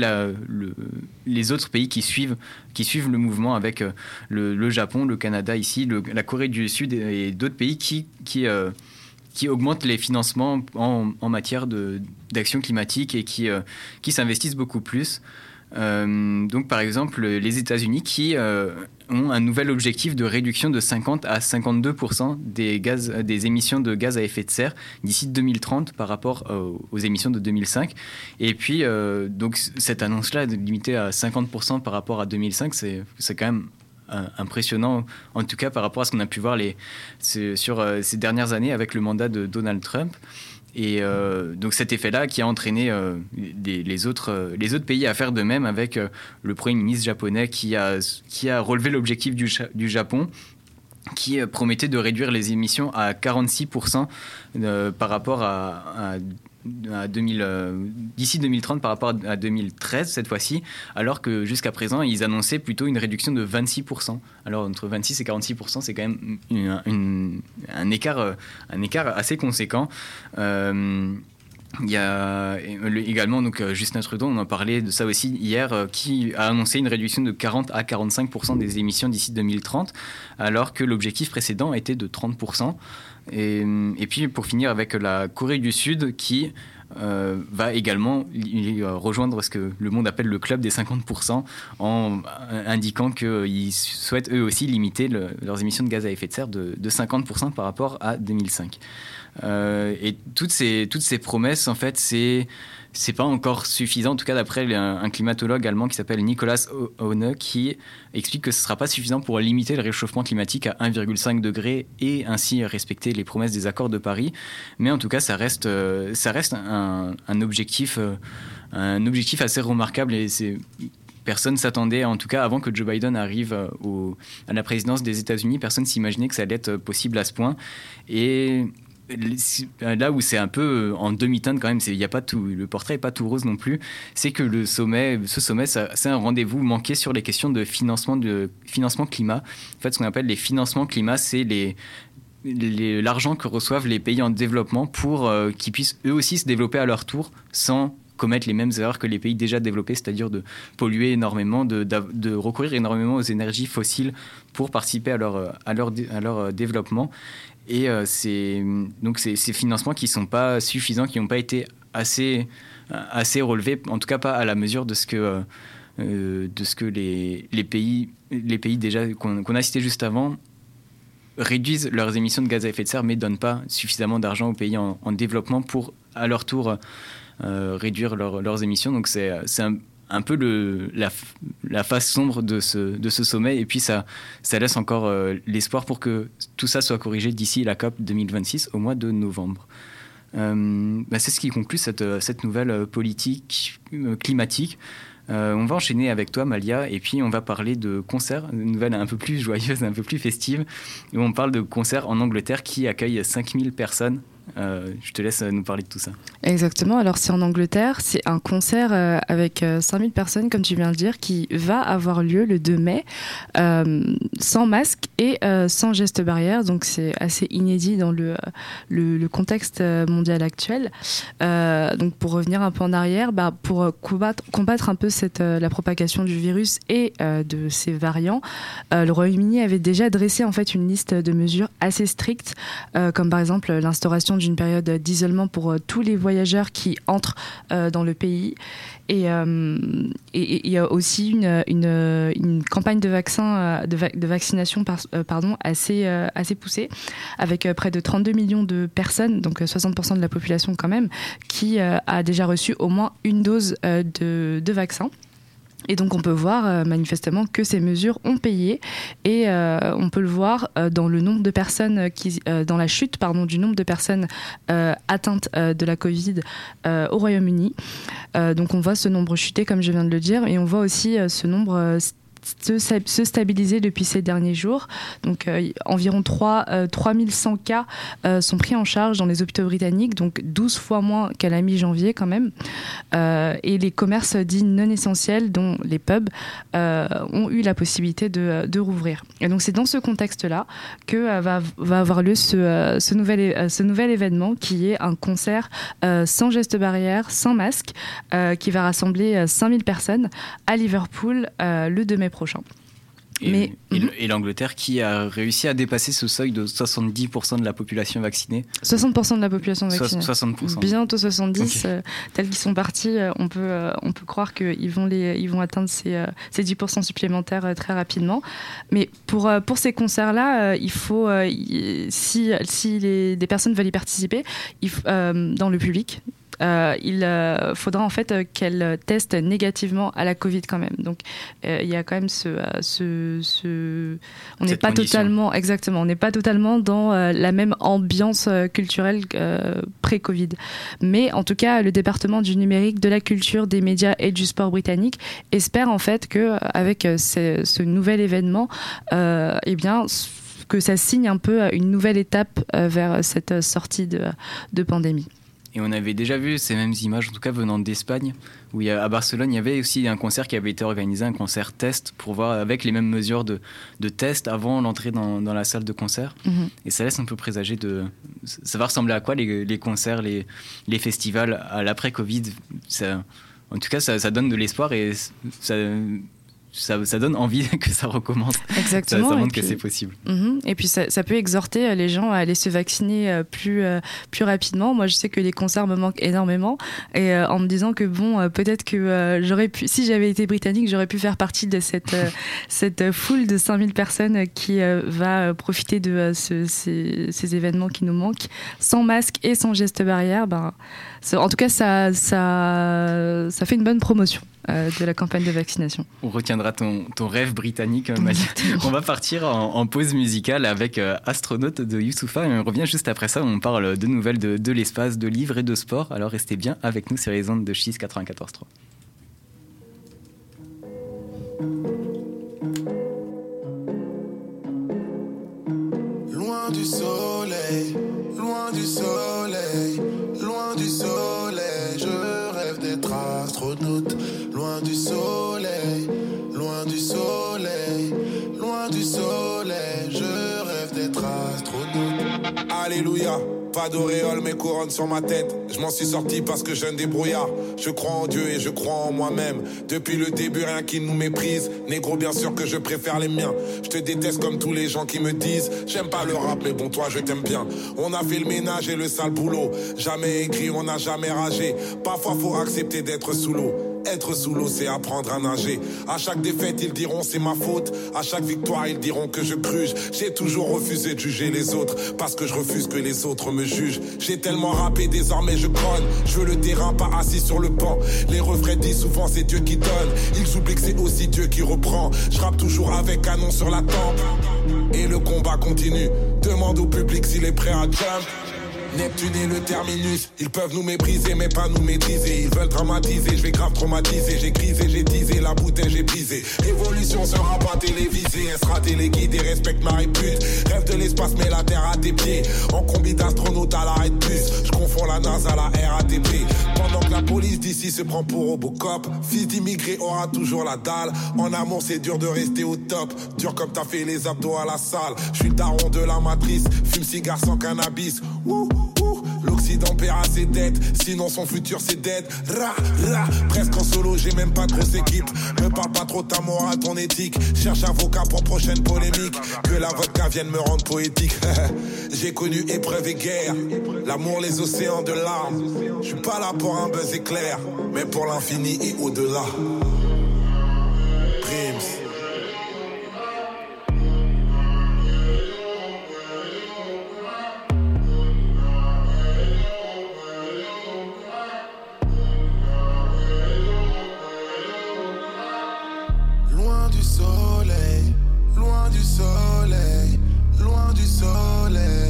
les autres pays qui suivent, qui suivent le mouvement avec le, Japon, le Canada ici, la Corée du Sud et, d'autres pays qui qui augmentent les financements en, en matière d'action climatique et qui, euh, qui s'investissent beaucoup plus. Euh, donc, par exemple, les États-Unis qui euh, ont un nouvel objectif de réduction de 50 à 52 des, gaz, des émissions de gaz à effet de serre d'ici 2030 par rapport aux émissions de 2005. Et puis, donc, cette annonce-là, limitée à 50% par rapport à 2005, c'est quand même impressionnant, en tout cas par rapport à ce qu'on a pu voir sur euh, ces dernières années avec le mandat de Donald Trump. Et euh, donc cet effet-là qui a entraîné les, autres, pays à faire de même avec le Premier ministre japonais qui a, relevé l'objectif du, Japon qui promettait de réduire les émissions à 46% par rapport à, à 2000, euh, d'ici 2030 par rapport à 2013 cette fois-ci, alors que jusqu'à présent ils annonçaient plutôt une réduction de 26%. Alors entre 26 et 46%, c'est quand même un, écart, euh, un écart assez conséquent. Euh, il y a également donc Justin Trudeau, on en parlait de ça aussi hier, qui a annoncé une réduction de 40 à 45% des émissions d'ici 2030, alors que l'objectif précédent était de 30 et, puis pour finir avec la Corée du Sud qui euh, va également rejoindre ce que le monde appelle le club des 50% en indiquant qu'ils souhaitent eux aussi limiter leurs émissions de gaz à effet de serre de, de 50% par rapport à 2005. Euh, et toutes ces, toutes ces promesses, en fait, c'est c'est pas encore suffisant, en tout cas d'après un, climatologue allemand qui s'appelle Nicolas Ohne, qui explique que ce ne sera pas suffisant pour limiter le réchauffement climatique à 1,5 degré et ainsi respecter les promesses des accords de Paris. Mais en tout cas, ça reste, euh, ça reste un, objectif, euh, un objectif assez remarquable et c'est personne s'attendait, en tout cas avant que Joe Biden arrive euh, à la présidence des États-Unis, personne s'imaginait que ça allait être possible à ce point. Et là où c'est un peu euh, en demi-teinte quand même, il y a pas tout, le portrait n'est pas tout rose non plus, c'est que le sommet, ce sommet, c'est un rendez-vous manqué sur les questions de financement, de financement climat. En fait, ce qu'on appelle les financements climat, c'est l'argent que reçoivent les pays en développement pour euh, qu'ils puissent eux aussi se développer à leur tour sans commettre les mêmes erreurs que les pays déjà développés, c'est-à-dire de polluer énormément, de, recourir énormément aux énergies fossiles pour participer à leur, leur développement. Et euh, c'est donc ces, financements qui ne sont pas suffisants, qui n'ont pas été assez, assez relevés, en tout cas pas à la mesure de ce que, euh, de ce que les, les, pays, les pays déjà qu'on a cités juste avant réduisent leurs émissions de gaz à effet de serre, mais ne donnent pas suffisamment d'argent aux pays en, développement pour, à leur tour, euh, réduire leurs émissions. Donc c'est un, un peu la, face sombre de ce, sommet. Et puis, ça, laisse encore euh, l'espoir pour que tout ça soit corrigé d'ici la COP 2026 au mois de novembre. Euh, bah, c'est ce qui conclut cette, cette nouvelle politique euh, climatique. on va enchaîner avec toi, Malia, et puis on va parler de concerts, une nouvelle un peu plus joyeuse, un peu plus festive. Où on parle de concerts en Angleterre qui accueillent 5000 personnes Euh, je te laisse nous parler de tout ça. Exactement. Alors, c'est en Angleterre. C'est un concert euh, avec 5000 personnes, comme tu viens de dire, qui va avoir lieu le 2 mai, sans masque et sans geste barrière. Donc, c'est assez inédit dans le, contexte mondial actuel. donc, pour revenir un peu en arrière, bah, pour combattre, un peu la propagation du virus et de ses variants, le Royaume-Uni avait déjà dressé en fait une liste de mesures assez strictes, comme par exemple l'instauration d'une période d'isolement pour euh, tous les voyageurs qui entrent euh, dans le pays. Euh, et il y a aussi une, campagne de, vaccin, de, vaccination pardon, assez, assez poussée, avec près de 32 millions de personnes, donc 60% de la population quand même, qui a déjà reçu au moins une dose de vaccin. Et donc on peut voir euh, manifestement que ces mesures ont payé et euh, on peut le voir euh, dans le nombre de personnes qui, dans la chute pardon du nombre de personnes atteintes de la Covid au Royaume-Uni. donc on voit ce nombre chuter comme je viens de le dire et on voit aussi ce nombre se, stabiliser depuis ces derniers jours. Donc euh, environ 3, 3100 euh, cas euh, sont pris en charge dans les hôpitaux britanniques, donc 12 fois moins qu'à la mi-janvier quand même. et les commerces dits non essentiels, dont les pubs, ont eu la possibilité de, rouvrir. Et donc c'est dans ce contexte-là que va, avoir lieu ce, nouvel, événement qui est un concert sans geste barrière, sans masque, qui va rassembler 5000 personnes à Liverpool le 2 mai prochain. Et, Mais, mhm. et l'Angleterre qui a réussi à dépasser ce seuil de 70% de la population vaccinée 60% de la population vaccinée. 60%. Bientôt 70. Euh, tels qu'ils sont partis, euh, on peut, euh, on peut croire qu'ils vont, les, ils vont atteindre ces, ces 10% supplémentaires très rapidement. Mais pour, pour ces concerts-là, il faut, si, si les, des personnes veulent y participer, il, dans le public, euh, il euh, faudra en fait euh, qu'elle teste négativement à la Covid quand même. Donc il y a quand même ce, ce, on n'est pas totalement exactement, on n'est pas totalement dans la même ambiance culturelle pré-Covid. Mais en tout cas, le département du numérique, de la culture, des médias et du sport britannique espère en fait que avec ce, nouvel événement, eh bien que ça signe un peu une nouvelle étape vers cette sortie de, de pandémie. Et on avait déjà vu ces mêmes images, en tout cas venant d'Espagne, où il y a, à Barcelone, il y avait aussi un concert qui avait été organisé, un concert test, pour voir avec les mêmes mesures de, de test avant l'entrée dans, dans, la salle de concert. Mhm. Et ça laisse un peu présager de. Ça va ressembler à quoi les, les concerts, les, les festivals à l'après-Covid? En tout cas, ça, ça donne de l'espoir et ça ça, donne envie que ça recommence. Exactement. Ça, montre que c'est possible. Mhm. Et puis ça, peut exhorter euh, les gens à aller se vacciner euh, plus, euh, plus rapidement. Moi, je sais que les concerts me manquent énormément. Et en me disant que bon, peut-être que j'aurais pu, si j'avais été britannique, j'aurais pu faire partie de cette, cette foule de 5000 personnes qui va profiter de ces, ces, événements qui nous manquent, sans masque et sans geste barrière. Ben, en tout cas, ça, ça, ça fait une bonne promotion. Euh, de la campagne de vaccination. On retiendra ton, ton rêve britannique, euh, On va partir en, pause musicale avec euh, Astronaute de Youssoufa et on revient juste après ça. On parle de nouvelles de, de l'espace, de livres et de sport. Alors restez bien avec nous sur les ondes de Schis 94.3. Loin du soleil, loin du soleil, loin du soleil, je rêve d'être astronaute loin du soleil, loin du soleil, loin du soleil, je rêve d'être astronaute. Alléluia. Pas d'auréole, mes couronnes sur ma tête. Je m'en suis sorti parce que je ne débrouillard. Je crois en Dieu et je crois en moi-même. Depuis le début, rien qui nous méprise. Négro, bien sûr que je préfère les miens. Je te déteste comme tous les gens qui me disent. J'aime pas le rap, mais bon, toi, je t'aime bien. On a fait le ménage et le sale boulot. Jamais écrit, on n'a jamais ragé. Parfois, faut accepter d'être sous l'eau. Être sous l'eau, c'est apprendre à nager. À chaque défaite, ils diront c'est ma faute. À chaque victoire, ils diront que je cruge. J'ai toujours refusé de juger les autres parce que je refuse que les autres me jugent. J'ai tellement rappé, désormais je conne. Je veux le terrain, pas assis sur le banc. Les refrains disent souvent c'est Dieu qui donne. Ils oublient que c'est aussi Dieu qui reprend. Je rappe toujours avec canon sur la tempe. Et le combat continue. Demande au public s'il est prêt à jump. Neptune est le terminus. Ils peuvent nous mépriser, mais pas nous maîtriser. Ils veulent dramatiser, je vais grave traumatiser. J'ai grisé, j'ai teasé, la bouteille j'ai brisé. Évolution sera pas télévisée, elle sera téléguidée, respecte ma répute. Rêve de l'espace, mais la terre à tes pieds. En combi d'astronaute à l'arrêt de bus. Je confonds la NASA à la RATP. Pendant que la police d'ici se prend pour Robocop. Fils d'immigré aura toujours la dalle. En amour, c'est dur de rester au top. Dur comme t'as fait les abdos à la salle. Je suis daron de la matrice. Fume cigare sans cannabis. Ouh, ouh. L'Occident paiera ses dettes, sinon son futur c'est dead. Ra, presque en solo, j'ai même pas de grosse équipe. Me parle pas trop ta morale, ton éthique. Cherche avocat pour prochaine polémique. Que la vodka vienne me rendre poétique. j'ai connu épreuve et guerre. L'amour, les océans de larmes. Je suis pas là pour un buzz éclair, mais pour l'infini et au-delà.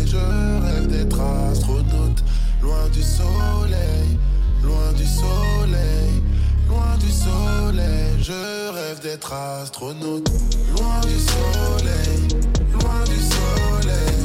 Je rêve d'être astronaute. Loin du soleil, loin du soleil, loin du soleil, je rêve d'être astronaute. Loin du soleil, loin du soleil,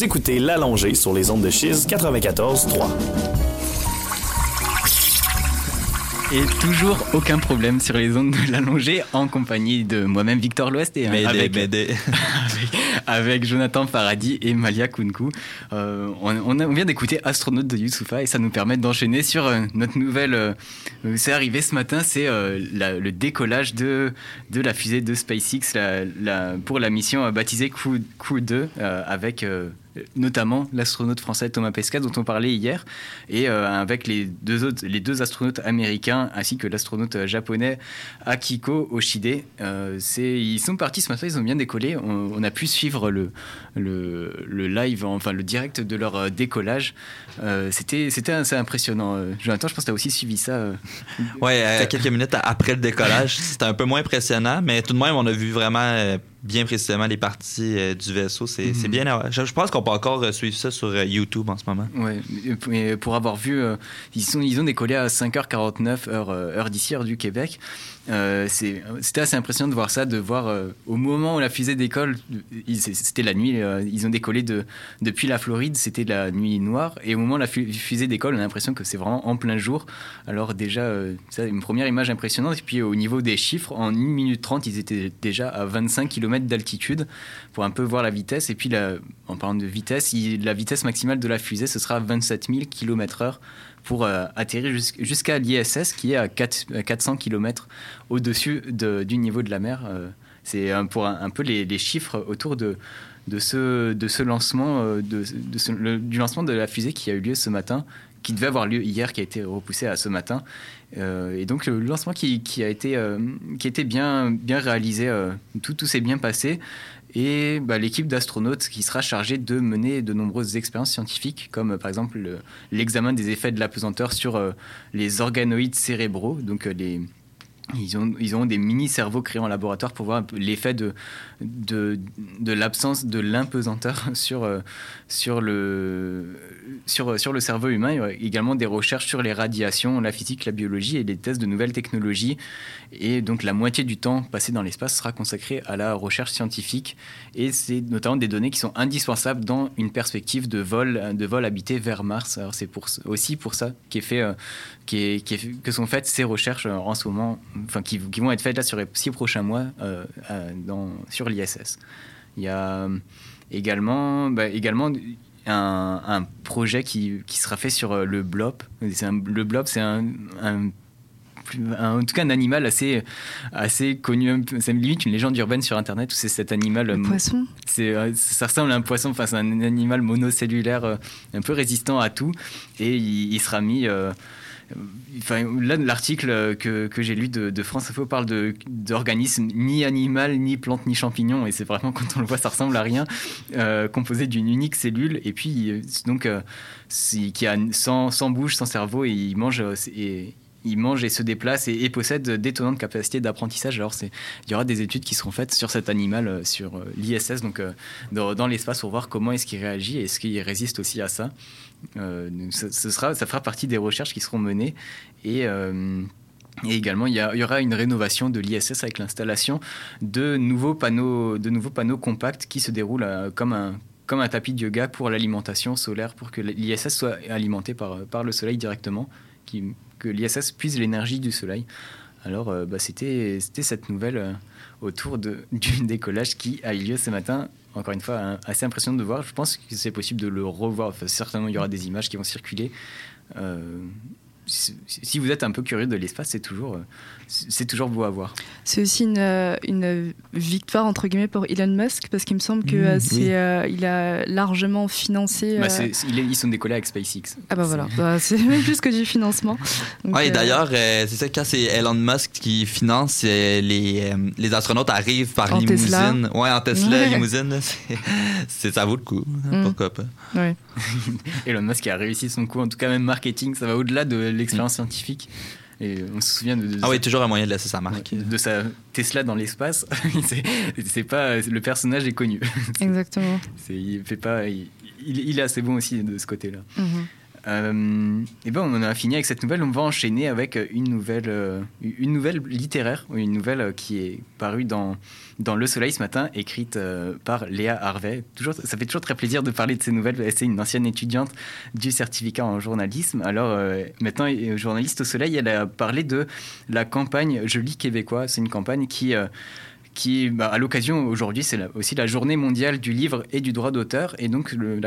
Vous écoutez l'allongé sur les ondes de Chiz 94.3. Et toujours aucun problème sur les ondes de l'allongée en compagnie de moi-même Victor L'Ouest et avec, avec, avec Jonathan Paradis et Malia Kunku. Euh, on, on a- on vient d'écouter Astronaute de Youssoufa et ça nous permet d'enchaîner sur euh, notre nouvelle. euh, c'est arrivé ce matin, c'est euh, le décollage de, de la fusée de SpaceX la- la- pour la mission euh, baptisée Crew, Crew 2 euh, avec. Notamment l'astronaute français Thomas Pesquet dont on parlait hier et euh, avec les deux autres les deux astronautes américains ainsi que l'astronaute euh, japonais Akiko Oshide. Euh, ils sont partis ce matin ils ont bien décollé. On a pu suivre le, le, le live enfin le direct de leur euh, décollage Euh, c'était c'était assez impressionnant Euh, Jonathan je pense que tu as aussi suivi ça. Ouais, euh, quelques minutes après le décollage, c'était un peu moins impressionnant, mais tout de même, on a vu vraiment bien précisément les parties euh, du vaisseau. C'est Mhm. bien. Je, je pense qu'on peut encore euh, suivre ça sur euh, YouTube en ce moment. Ouais, mais pour avoir vu, ils, sont, ils ont décollé à 5h49 heure, heure d'ici, heure du Québec. Euh, c'est- C'était assez impressionnant de voir ça, de voir euh, au moment où la fusée décolle, c'était la nuit, euh, ils ont décollé de, depuis la Floride, c'était la nuit noire, et au moment où la fu- fusée décolle, on a l'impression que c'est vraiment en plein jour. Alors déjà, ça, une première image impressionnante, et puis au niveau des chiffres, en 1 minute 30, ils étaient déjà à 25 km d'altitude pour un peu voir la vitesse, et puis en parlant de vitesse, la vitesse maximale de la fusée, ce sera 27 000 km/h pour euh, atterrir jus- jusqu'à l'ISS qui est à 4 à 400 km au-dessus de- du niveau de la mer. Euh, C'est pour un, peu les, chiffres autour de, ce, de ce lancement, euh, de, du lancement de la fusée qui a eu lieu ce matin, qui devait avoir lieu hier, qui a été repoussé à ce matin. Et donc le lancement qui, a été, qui a été bien, bien réalisé, tout, tout s'est bien passé. Et bah, l'équipe d'astronautes qui sera chargée de mener de nombreuses expériences scientifiques, comme par exemple le- l'examen des effets de l'apesanteur sur euh, les organoïdes cérébraux, donc euh, ils ont, ils ont des mini-cerveaux créés en laboratoire pour voir l'effet de, de, de l'absence de l'impesanteur sur, euh, sur, le, sur, sur le cerveau humain. Il y aura également des recherches sur les radiations, la physique, la biologie et des tests de nouvelles technologies. Et donc la moitié du temps passé dans l'espace sera consacré à la recherche scientifique. Et c'est notamment des données qui sont indispensables dans une perspective de vol, de vol habité vers Mars. Alors c'est pour, aussi pour ça qu'est fait, euh, qui est- qui est- que sont faites ces recherches euh, en ce moment, enfin qui, qui vont être faites là sur les six prochains mois euh, euh, dans, sur l'ISS. Il y a euh, également, bah, également un, un projet qui, qui sera fait sur euh, le blob. C'est un- le blob, c'est un, en tout cas un animal assez, assez connu. C'est limite une légende urbaine sur Internet où c'est cet animal. euh, poisson euh, ça ressemble à un poisson, enfin c'est un animal monocellulaire euh, un peu résistant à tout et il, il sera mis. euh, Là, l'article que, j'ai lu de, France Info parle de, d'organismes ni animal, ni plante, ni champignon. Et c'est vraiment, quand on le voit, ça ressemble à rien, euh, composé d'une unique cellule. Et puis, euh, donc, euh, qui a sans, sans bouche, sans cerveau, et il mange, et, il mange et se déplace et, et possède d'étonnantes capacités d'apprentissage. Alors, il y aura des études qui seront faites sur cet animal, euh, sur euh, l'ISS, donc euh, dans, l'espace, pour voir comment est-ce qu'il réagit et est-ce qu'il résiste aussi à ça. Ce, sera, ça fera partie des recherches qui seront menées. Et, également, il y, aura une rénovation de l'ISS avec l'installation de nouveaux panneaux, de nouveaux panneaux compacts qui se déroulent comme un comme un tapis de yoga pour l'alimentation solaire, pour que l'ISS soit alimenté par, par le soleil directement, que l'ISS puise l'énergie du soleil. Alors, euh, bah, c'était cette nouvelle euh, autour de, du décollage qui a eu lieu ce matin. Encore une fois, hein, assez impressionnant de voir. Je pense que c'est possible de le revoir. Certainement, il y aura des images qui vont circuler. Euh, si vous êtes un peu curieux de l'espace, c'est toujours, c'est toujours beau à voir. C'est aussi une, euh, une victoire entre guillemets pour Elon Musk parce qu'il me semble que Mmh, euh, c'est, oui. euh, il a largement financé. Bah, euh, il est- ils sont décollés avec SpaceX. Ah bah voilà, Bah, c'est même plus que du financement. Donc, Ouais, et euh, d'ailleurs, euh, c'est ça, quand c'est Elon Musk qui finance, euh, les, euh, les astronautes arrivent par En limousine. Tesla. Ouais, en Tesla, Ouais. limousine. c'est- ça vaut le coup. hein, Mm. Pourquoi pas? Ouais. Elon Musk a réussi son coup, en tout cas même marketing, ça va au-delà de l'expérience scientifique. Et on se souvient de, de Ah oui, toujours un moyen de laisser sa marque. de sa Tesla dans l'espace. c'est, pas le personnage est connu. Exactement. C'est, il fait pas, il, il- il est assez bon aussi de ce côté-là. Mhm. Euh, et ben on en a fini avec cette nouvelle. On va enchaîner avec une nouvelle, euh, une nouvelle littéraire, une nouvelle euh, qui est parue dans dans Le Soleil ce matin, écrite par Léa Harvey. Toujours, ça fait toujours très plaisir de parler de ces nouvelles. C'est une ancienne étudiante du certificat en journalisme. Alors maintenant, journaliste au Soleil, elle a parlé de la campagne Je lis québécois. C'est une campagne qui qui, bah, à l'occasion aujourd'hui, c'est aussi la journée mondiale du livre et du droit d'auteur. Et donc, le-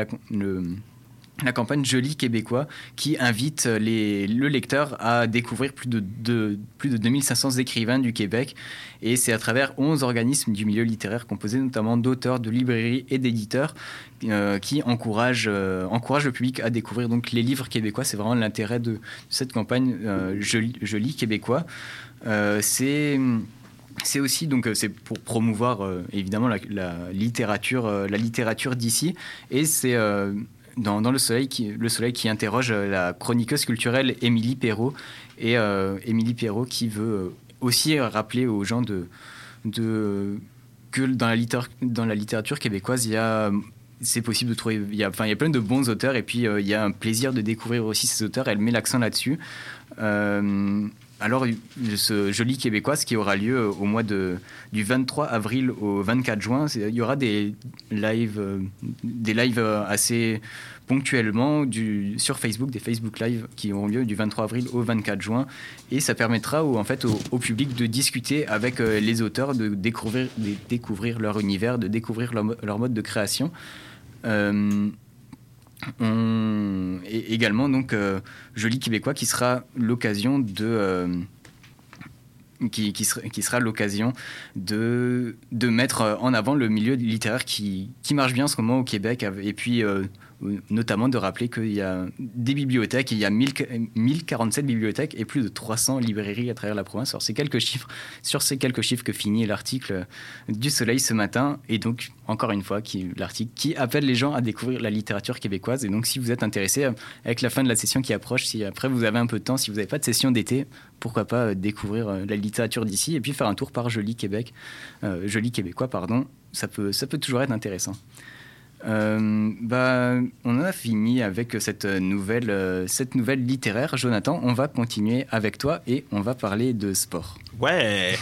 la campagne Je lis québécois qui invite les, le lecteur à découvrir plus de, plus de 2500 écrivains du Québec. Et c'est à travers 11 organismes du milieu littéraire composés notamment d'auteurs, de librairies et d'éditeurs euh, qui encouragent, euh, encouragent le public à découvrir donc, les livres québécois. C'est vraiment l'intérêt de cette campagne euh, Je lis québécois. Euh, c'est... C'est aussi donc euh, c'est pour promouvoir euh, évidemment la, littérature euh, la littérature d'ici et c'est euh, dans, le soleil qui le soleil qui interroge euh, la chroniqueuse culturelle Émilie Perrault. Et euh, Émilie Perrault qui veut euh, aussi rappeler aux gens que dans la littérature québécoise il y a c'est possible de trouver enfin il y a plein de bons auteurs et puis il y a un plaisir de découvrir aussi ces auteurs. Elle met l'accent là-dessus alors, ce joli québécois, qui aura lieu au mois de, du 23 avril au 24 juin, il y aura des lives, euh, euh, assez ponctuellement sur Facebook, des Facebook Live qui auront lieu du 23 avril au 24 juin. Et ça permettra au, public de discuter avec euh, les auteurs, de découvrir, leur univers, de découvrir leur, mo- leur mode de création. Euh, et également donc euh, Joli Québécois qui sera l'occasion de euh, qui, qui sera l'occasion de, de mettre en avant le milieu littéraire qui, qui marche bien en ce moment au Québec et puis euh, notamment de rappeler qu'il y a des bibliothèques, il y a 1000 1047 bibliothèques et plus de 300 librairies à travers la province. Alors, c'est quelques chiffres, sur ces quelques chiffres que finit l'article du Soleil ce matin. Et donc, encore une fois, l'article qui appelle les gens à découvrir la littérature québécoise. Et donc, si vous êtes intéressé, euh, avec la fin de la session qui approche, si après vous avez un peu de temps, si vous n'avez pas de session d'été, pourquoi pas euh, découvrir euh, la littérature d'ici et puis faire un tour par Joli Québec, euh, Joli Québécois, pardon. Ça peut, ça peut toujours être intéressant. Euh, bah, on a fini avec cette nouvelle, euh, cette nouvelle littéraire. Jonathan, on va continuer avec toi et on va parler de sport. Ouais!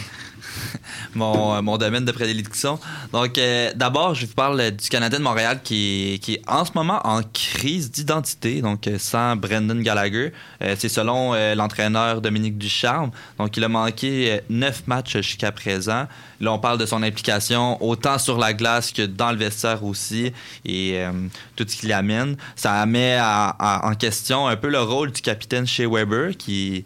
mon, euh, mon domaine de prédilection. Donc, euh, d'abord, je vous parle du Canadien de Montréal qui, qui est en ce moment en crise d'identité, donc euh, sans Brendan Gallagher. Euh, C'est selon euh, l'entraîneur Dominique Ducharme. Donc, il a manqué euh, neuf matchs jusqu'à présent. Là, on parle de son implication autant sur la glace que dans le vestiaire aussi et euh, tout ce qu'il amène. Ça met en question un peu le rôle du capitaine chez Weber qui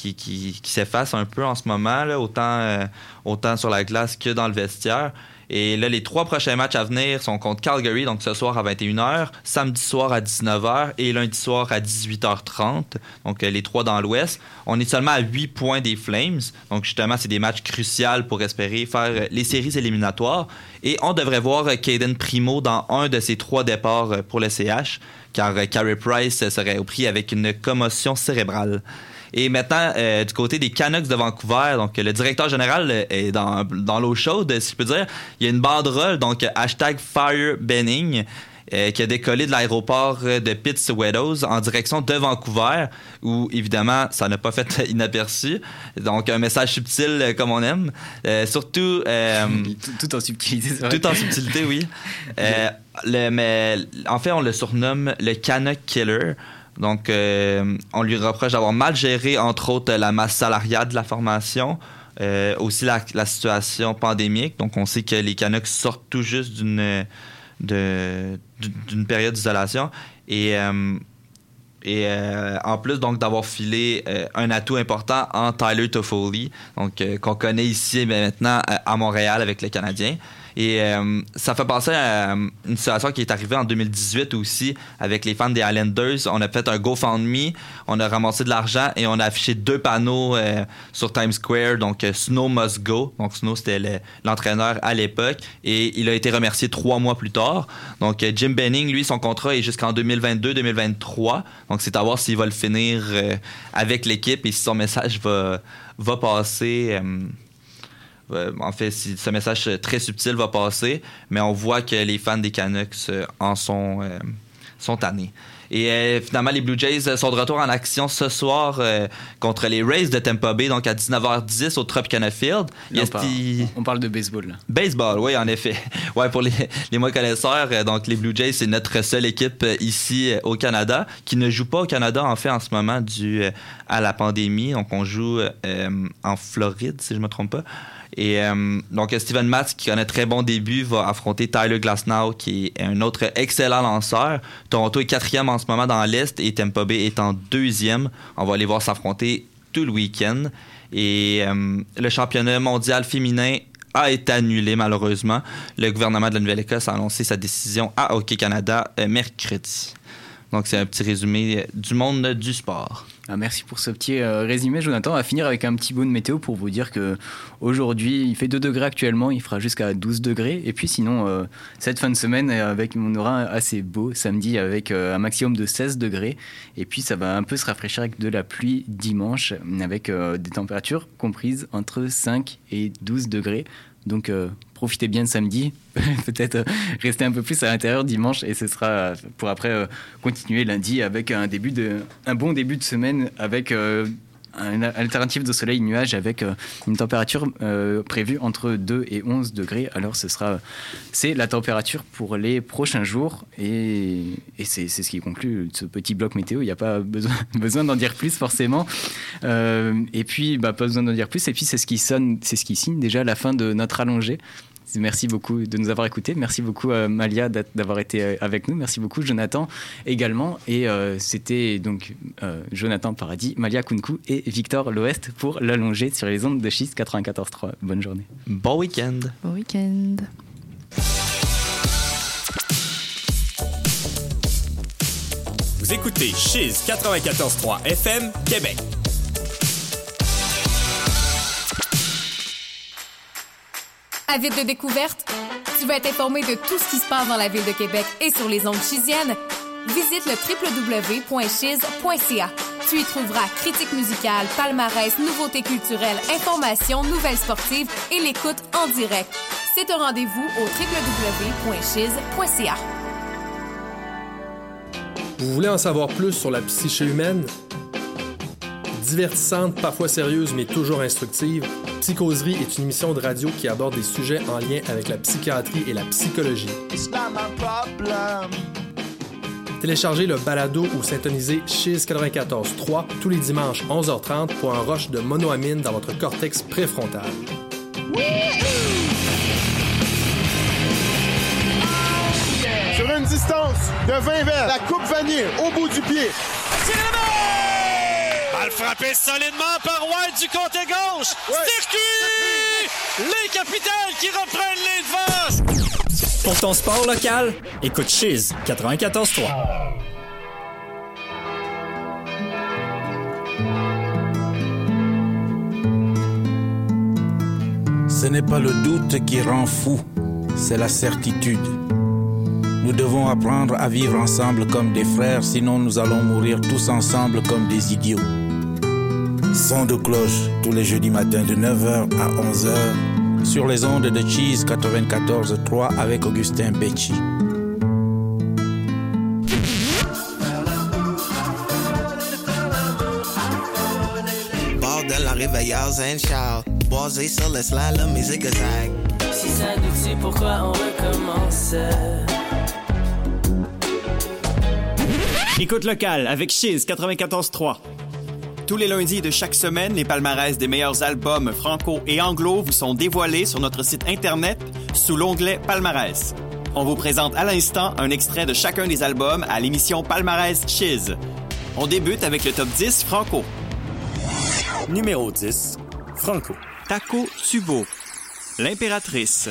qui, s'efface un peu en ce moment, euh, autant sur la glace que dans le vestiaire. Et là, les trois prochains matchs à venir sont contre Calgary, donc ce soir à 21h, samedi soir à 19h et lundi soir à 18h30. Donc euh, les trois dans l'Ouest. On est seulement à 8 points des Flames. Donc justement, c'est des matchs cruciaux pour espérer faire euh, les séries éliminatoires. Et on devrait voir Caden Primo dans un de ces trois départs pour le CH, car Carey Price serait au prix avec une commotion cérébrale. Et maintenant, euh, du côté des Canucks de Vancouver, donc le directeur général euh, est dans, dans l'eau chaude, si je peux dire. Il y a une banderole, donc hashtag FireBenning, euh, qui a décollé de l'aéroport de Pitts Meadows en direction de Vancouver, où évidemment, ça n'a pas fait inaperçu. Donc, un message subtil euh, comme on aime. Euh, surtout... tout, tout en subtilité, vrai. Tout en subtilité, oui. Le, mais en fait, on le surnomme le Canuck Killer. Donc, euh, on lui reproche d'avoir mal géré, entre autres, la masse salariale de la formation, euh, aussi la, situation pandémique. Donc, on sait que les Canucks sortent tout juste d'une de- d'une période d'isolation. Et, euh, et en plus donc d'avoir filé un atout important en Tyler Toffoli, donc qu'on connaît ici mais maintenant à Montréal avec les Canadiens. Et euh, ça fait penser à euh, une situation qui est arrivée en 2018 aussi avec les fans des Islanders. On a fait un GoFundMe, on a ramassé de l'argent et on a affiché deux panneaux euh, sur Times Square. Donc Snow Must Go. Donc Snow c'était le- l'entraîneur à l'époque et il a été remercié trois mois plus tard. Donc Jim Benning, lui, son contrat est jusqu'en 2022-2023. Donc c'est à voir s'il va le finir avec l'équipe et si son message va, va passer. Euh, en fait, si ce message très subtil va passer, mais on voit que les fans des Canucks euh, en sont, euh, sont tannés. Et euh, finalement, les Blue Jays sont de retour en action ce soir euh, contre les Rays de Tampa Bay, donc à 19h10 au Tropicana Field. Là, on, parle, on parle de baseball. Là. Baseball, oui, en effet. Ouais, pour les, les moins connaisseurs, euh, donc les Blue Jays, c'est notre seule équipe ici au Canada qui ne joue pas au Canada, en fait, en ce moment, dû à la pandémie. Donc, on joue en Floride, si je ne me trompe pas. Et euh, donc, Steven Matz, qui connaît très bon début, va affronter Tyler Glasnow, qui est un autre excellent lanceur. Toronto est quatrième en ce moment dans l'Est et Tampa Bay est en deuxième. On va aller voir s'affronter tout le week-end. Et euh, le championnat mondial féminin a été annulé malheureusement. Le gouvernement de la Nouvelle-Écosse a annoncé sa décision à Hockey Canada euh, mercredi. Donc c'est un petit résumé euh, du monde du sport. Ah, merci pour ce petit euh, résumé, Jonathan. On va finir avec un petit bout de météo pour vous dire que aujourd'hui, il fait 2 degrés actuellement, il fera jusqu'à 12 degrés. Et puis sinon, euh, cette fin de semaine, euh, avec, on aura assez beau samedi avec un maximum de 16 degrés. Et puis ça va un peu se rafraîchir avec de la pluie dimanche, avec des températures comprises entre 5 et 12 degrés. Donc profitez bien de samedi, peut-être euh, restez un peu plus à l'intérieur dimanche et ce sera euh, pour après euh, continuer lundi avec un début de un bon début de semaine avec euh, un alternative de soleil nuage avec une température prévue entre 2 et 11 degrés. Alors ce sera c'est la température pour les prochains jours et, et c'est ce qui conclut ce petit bloc météo. Il n'y a pas besoin, besoin d'en dire plus forcément. Et puis bah, pas besoin d'en dire plus. Et puis c'est ce qui sonne, c'est ce qui signe déjà la fin de notre allongée. Merci beaucoup de nous avoir écoutés. Merci beaucoup euh, Malia d'avoir été euh, avec nous. Merci beaucoup Jonathan également. Et euh, c'était donc euh, Jonathan Paradis, Malia Kunku et Victor L'Ouest pour l'allonger sur les ondes de schiste 94.3. Bonne journée. Bon week-end. Bon week-end. Vous écoutez Chiz 94.3 FM, Québec. Avide de découverte? Tu veux être informé de tout ce qui se passe dans la ville de Québec et sur les ondes chisiennes? Visite le www.chiz.ca. Tu y trouveras critiques musicales, palmarès, nouveautés culturelles, informations, nouvelles sportives et l'écoute en direct. C'est un rendez-vous au www.chiz.ca. Vous voulez en savoir plus sur la psyché humaine? Divertissante, parfois sérieuse, mais toujours instructive, Psychoserie est une émission de radio qui aborde des sujets en lien avec la psychiatrie et la psychologie. Téléchargez le balado ou syntonisez Chiz 94.3 tous les dimanches 11h30 pour un rush de monoamine dans votre cortex préfrontal. Sur une distance de 20 verres, la coupe vanille au bout du pied. Balle frappée solidement par White du côté gauche. Circuit! Les capitales qui reprennent les devants. Pour ton sport local, écoute Chiz 94.3. Ce n'est pas le doute qui rend fou, c'est la certitude. Nous devons apprendre à vivre ensemble comme des frères, sinon nous allons mourir tous ensemble comme des idiots. Son de cloche tous les jeudis matins de 9h à 11h sur les ondes de Cheese 94.3 avec Augustin Becci. Bordel, la réveilleur, Zen Charles. Boisé sur le slalom et zigzag. Si ça nous tue, pourquoi on recommence? Écoute locale avec Chiz 94.3. Tous les lundis de chaque semaine, les palmarès des meilleurs albums franco et anglo vous sont dévoilés sur notre site internet sous l'onglet Palmarès. On vous présente à l'instant un extrait de chacun des albums à l'émission Palmarès Chiz. On débute avec le top 10 franco. Numéro 10, Franco. Taco Tubo. L'impératrice.